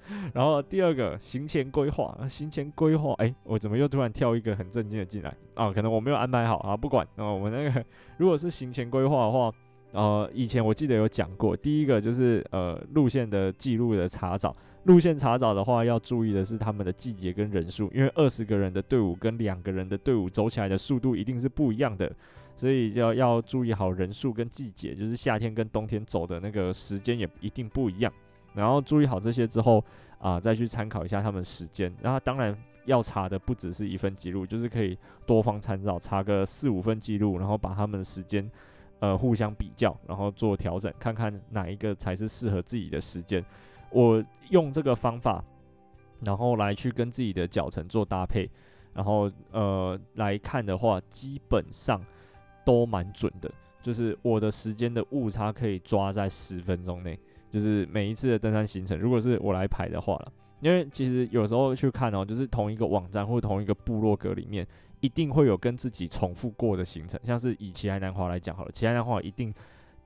[LAUGHS] 然后第二个行前规划，行前规划，哎，我怎么又突然跳一个很正经的进来啊？可能我没有安排好啊，不管。啊，我们那个 [LAUGHS] 如果是行前规划的话，呃，以前我记得有讲过，第一个就是呃路线的记录的查找，路线查找的话要注意的是他们的季节跟人数，因为二十个人的队伍跟两个人的队伍走起来的速度一定是不一样的，所以就要要注意好人数跟季节，就是夏天跟冬天走的那个时间也一定不一样。然后注意好这些之后啊、再去参考一下他们时间。然后当然要查的不只是一份记录，就是可以多方参照，查个四五份记录，然后把他们的时间呃互相比较，然后做调整，看看哪一个才是适合自己的时间。我用这个方法，然后来去跟自己的脚程做搭配，然后呃来看的话，基本上都蛮准的，就是我的时间的误差可以抓在十分钟内。就是每一次的登山行程，如果是我来排的话了，因为其实有时候去看哦，就是同一个网站或同一个部落格里面，一定会有跟自己重复过的行程。像是以奇莱南华来讲好了，奇莱南华一定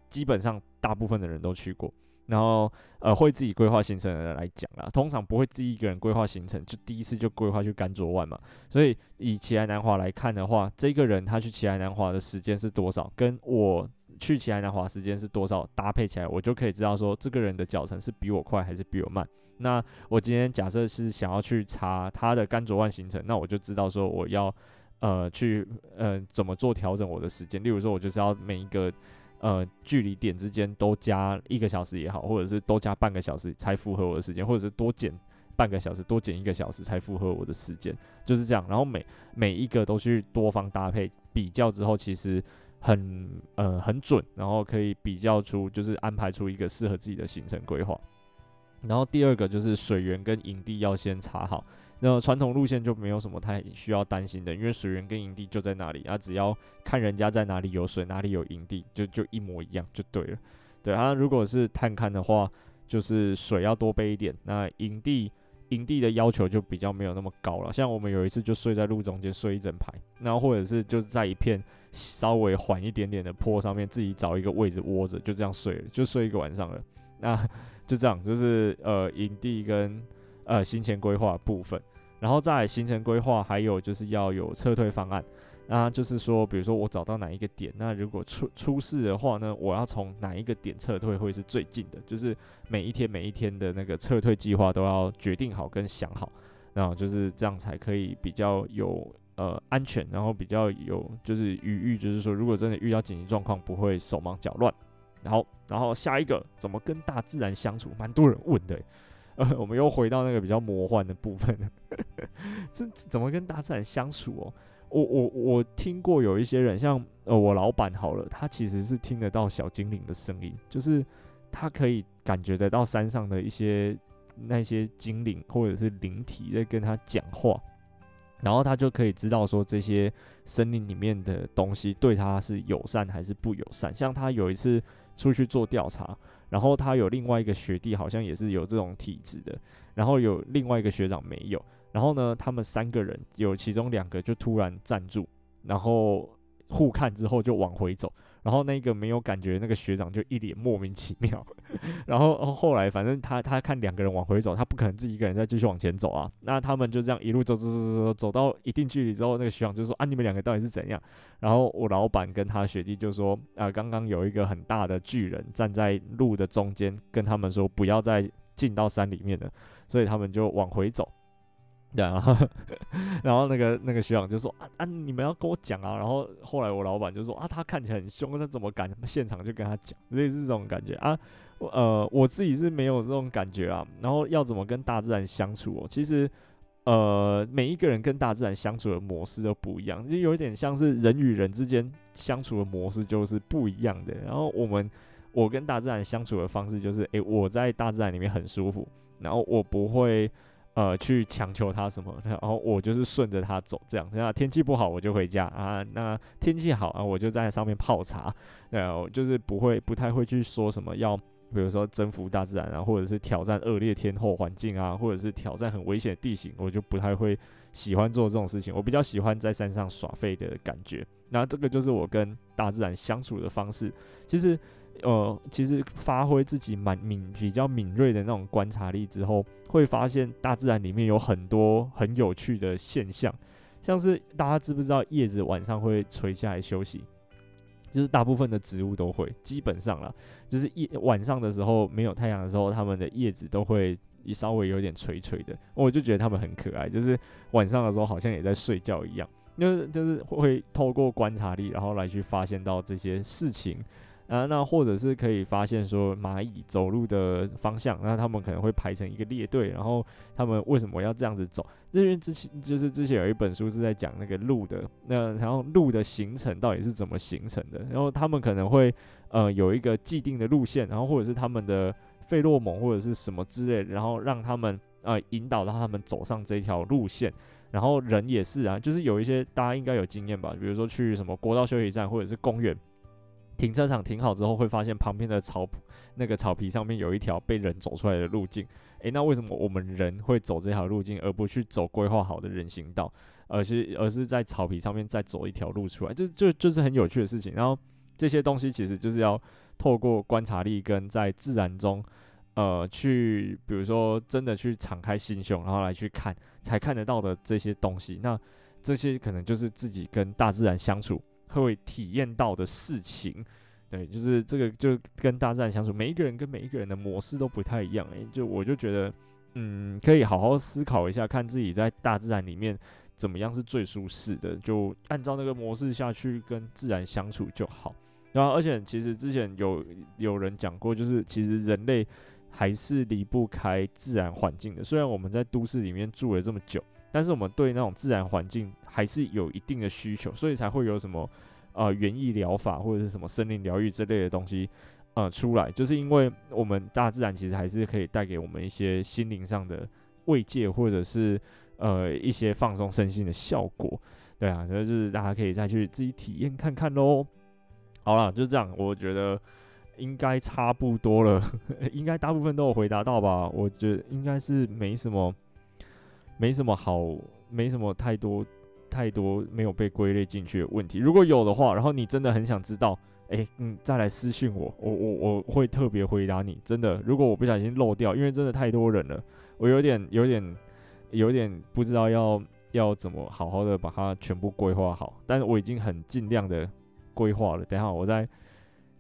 基本上大部分的人都去过，然后呃会自己规划行程的人来讲啦，通常不会自己一个人规划行程，就第一次就规划去甘卓万嘛。所以以奇莱南华来看的话，这个人他去奇莱南华的时间是多少？跟我。去奇莱南华时间是多少？搭配起来，我就可以知道说这个人的脚程是比我快还是比我慢。那我今天假设是想要去查他的甘卓万行程，那我就知道说我要呃去呃怎么做调整我的时间。例如说，我就是要每一个呃距离点之间都加一个小时也好，或者是多加半个小时才符合我的时间，或者是多减半个小时、多减一个小时才符合我的时间，就是这样。然后每每一个都去多方搭配比较之后，其实。很呃很准，然后可以比较出，就是安排出一个适合自己的行程规划。然后第二个就是水源跟营地要先查好，那传统路线就没有什么太需要担心的，因为水源跟营地就在那里，啊，只要看人家在哪里有水，哪里有营地，就就一模一样就对了。对啊，如果是探勘的话，就是水要多备一点，那营地。营地的要求就比较没有那么高了，像我们有一次就睡在路中间睡一整排，然后或者是就是在一片稍微缓一点点的坡上面自己找一个位置窝着，就这样睡了，就睡一个晚上了。那 [LAUGHS] 就这样，就是呃营地跟呃行前规划部分，然后再行程规划还有就是要有撤退方案。那就是说，比如说我找到哪一个点，那如果出出事的话呢，我要从哪一个点撤退会是最近的？就是每一天每一天的那个撤退计划都要决定好跟想好，然后就是这样才可以比较有呃安全，然后比较有就是余裕，就是说如果真的遇到紧急状况不会手忙脚乱。然后然后下一个怎么跟大自然相处？蛮多人问的，呃，[LAUGHS] 我们又回到那个比较魔幻的部分，[LAUGHS] 这怎么跟大自然相处哦？我我我听过有一些人，像呃我老板好了，他其实是听得到小精灵的声音，就是他可以感觉得到山上的一些那些精灵或者是灵体在跟他讲话，然后他就可以知道说这些森林里面的东西对他是友善还是不友善。像他有一次出去做调查，然后他有另外一个学弟好像也是有这种体质的，然后有另外一个学长没有。然后呢，他们三个人有其中两个就突然站住，然后互看之后就往回走。然后那个没有感觉那个学长就一脸莫名其妙。[LAUGHS] 然后后来反正他他看两个人往回走，他不可能自己一个人再继续往前走啊。那他们就这样一路走走走走走，到一定距离之后，那个学长就说：“啊，你们两个到底是怎样？”然后我老板跟他学弟就说：“啊，刚刚有一个很大的巨人站在路的中间，跟他们说不要再进到山里面了，所以他们就往回走。”对，然后，然后那个那个学长就说啊啊，你们要跟我讲啊。然后后来我老板就说啊，他看起来很凶，他怎么敢现场就跟他讲，类似这种感觉啊。呃，我自己是没有这种感觉啊。然后要怎么跟大自然相处哦？其实呃，每一个人跟大自然相处的模式都不一样，就有一点像是人与人之间相处的模式就是不一样的。然后我们我跟大自然相处的方式就是，诶，我在大自然里面很舒服，然后我不会。呃去强求他什么，然后我就是顺着他走这样。那天气不好我就回家啊，那天气好啊我就在上面泡茶。呃，我就是不会不太会去说什么要。比如说征服大自然啊，或者是挑战恶劣天候环境啊，或者是挑战很危险的地形，我就不太会喜欢做这种事情。我比较喜欢在山上耍废的感觉。那这个就是我跟大自然相处的方式。其实，呃，其实发挥自己蛮敏、比较敏锐的那种观察力之后，会发现大自然里面有很多很有趣的现象，像是大家知不知道叶子晚上会垂下来休息？就是大部分的植物都会，基本上啦，就是夜晚上的时候没有太阳的时候，它们的叶子都会稍微有点垂垂的，我就觉得它们很可爱。就是晚上的时候好像也在睡觉一样，就是就是会透过观察力，然后来去发现到这些事情。啊，那或者是可以发现说蚂蚁走路的方向，那他们可能会排成一个列队，然后他们为什么要这样子走？这边之前就是之前有一本书是在讲那个路的，那然后路的行程到底是怎么形成的？然后他们可能会呃有一个既定的路线，然后或者是他们的费洛蒙或者是什么之类，然后让他们呃引导到他们走上这条路线。然后人也是啊，就是有一些大家应该有经验吧，比如说去什么国道休息站或者是公园。停车场停好之后，会发现旁边的草那个草皮上面有一条被人走出来的路径。诶，那为什么我们人会走这条路径，而不去走规划好的人行道，而是而是在草皮上面再走一条路出来？这就就是很有趣的事情。然后这些东西其实就是要透过观察力跟在自然中，呃，去比如说真的去敞开心胸，然后来去看，才看得到的这些东西。那这些可能就是自己跟大自然相处。会体验到的事情，对，就是这个，就跟大自然相处，每一个人跟每一个人的模式都不太一样，诶，就我就觉得，嗯，可以好好思考一下，看自己在大自然里面怎么样是最舒适的，就按照那个模式下去跟自然相处就好。然后，而且其实之前有有人讲过，就是其实人类还是离不开自然环境的，虽然我们在都市里面住了这么久。但是我们对那种自然环境还是有一定的需求，所以才会有什么呃园艺疗法或者是什么森林疗愈之类的东西呃出来，就是因为我们大自然其实还是可以带给我们一些心灵上的慰藉，或者是呃一些放松身心的效果。对啊，所以就是大家可以再去自己体验看看喽。好了，就这样，我觉得应该差不多了，[LAUGHS] 应该大部分都有回答到吧？我觉得应该是没什么。没什么好，没什么太多太多没有被归类进去的问题。如果有的话，然后你真的很想知道，诶，嗯，再来私信我，我我我会特别回答你。真的，如果我不小心漏掉，因为真的太多人了，我有点有点有点不知道要要怎么好好的把它全部规划好。但是我已经很尽量的规划了。等下我再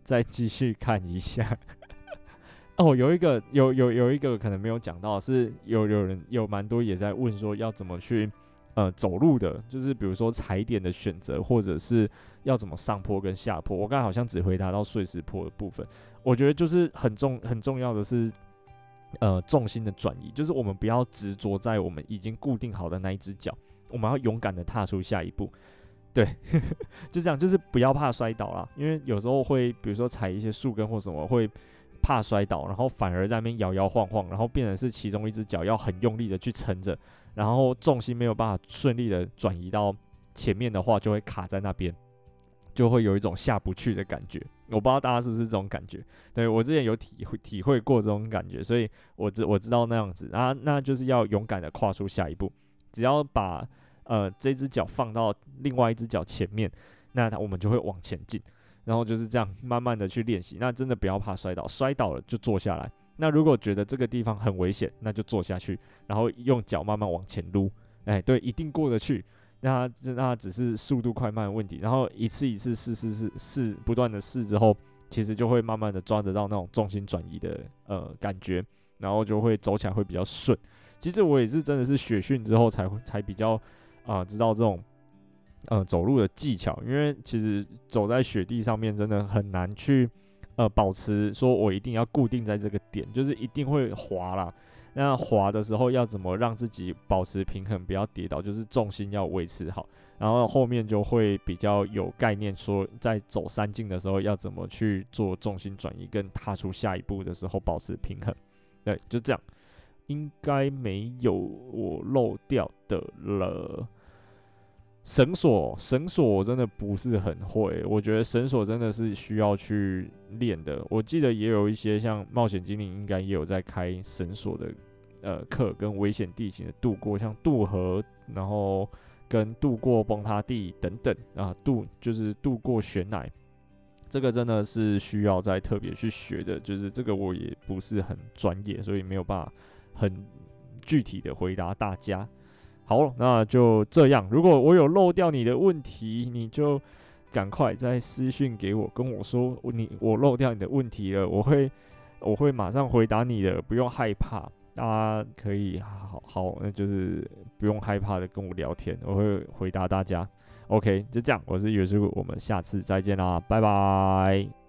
再继续看一下。哦，有一个有有有一个可能没有讲到，是有有人有蛮多也在问说要怎么去呃走路的，就是比如说踩点的选择，或者是要怎么上坡跟下坡。我刚才好像只回答到碎石坡的部分，我觉得就是很重很重要的是呃重心的转移，就是我们不要执着在我们已经固定好的那一只脚，我们要勇敢的踏出下一步。对，[LAUGHS] 就这样，就是不要怕摔倒啦，因为有时候会比如说踩一些树根或什么会。怕摔倒，然后反而在那边摇摇晃晃，然后变成是其中一只脚要很用力的去撑着，然后重心没有办法顺利的转移到前面的话，就会卡在那边，就会有一种下不去的感觉。我不知道大家是不是这种感觉？对，我之前有体会体会过这种感觉，所以我知我知道那样子啊，那就是要勇敢的跨出下一步。只要把呃这只脚放到另外一只脚前面，那我们就会往前进。然后就是这样慢慢的去练习，那真的不要怕摔倒，摔倒了就坐下来。那如果觉得这个地方很危险，那就坐下去，然后用脚慢慢往前撸。哎，对，一定过得去。那那只是速度快慢的问题。然后一次一次试试试试，不断的试之后，其实就会慢慢的抓得到那种重心转移的呃感觉，然后就会走起来会比较顺。其实我也是真的是血训之后才会才比较啊、知道这种。呃，走路的技巧，因为其实走在雪地上面真的很难去呃保持，说我一定要固定在这个点，就是一定会滑啦。那滑的时候要怎么让自己保持平衡，不要跌倒，就是重心要维持好，然后后面就会比较有概念，说在走山进的时候要怎么去做重心转移，跟踏出下一步的时候保持平衡。对，就这样。应该没有我漏掉的了。绳索，绳索我真的不是很会，我觉得绳索真的是需要去练的。我记得也有一些像冒险精灵，应该也有在开绳索的呃课，跟危险地形的渡过，像渡河，然后跟渡过崩塌地等等啊，渡就是渡过悬崖，这个真的是需要再特别去学的。就是这个我也不是很专业，所以没有办法很具体的回答大家。好，那就这样。如果我有漏掉你的问题，你就赶快再私讯给我，跟我说你我漏掉你的问题了，我会我会马上回答你的，不用害怕。大家可以好好，那就是不用害怕的跟我聊天，我会回答大家。OK，就这样，我是尤师傅，我们下次再见啦，拜拜。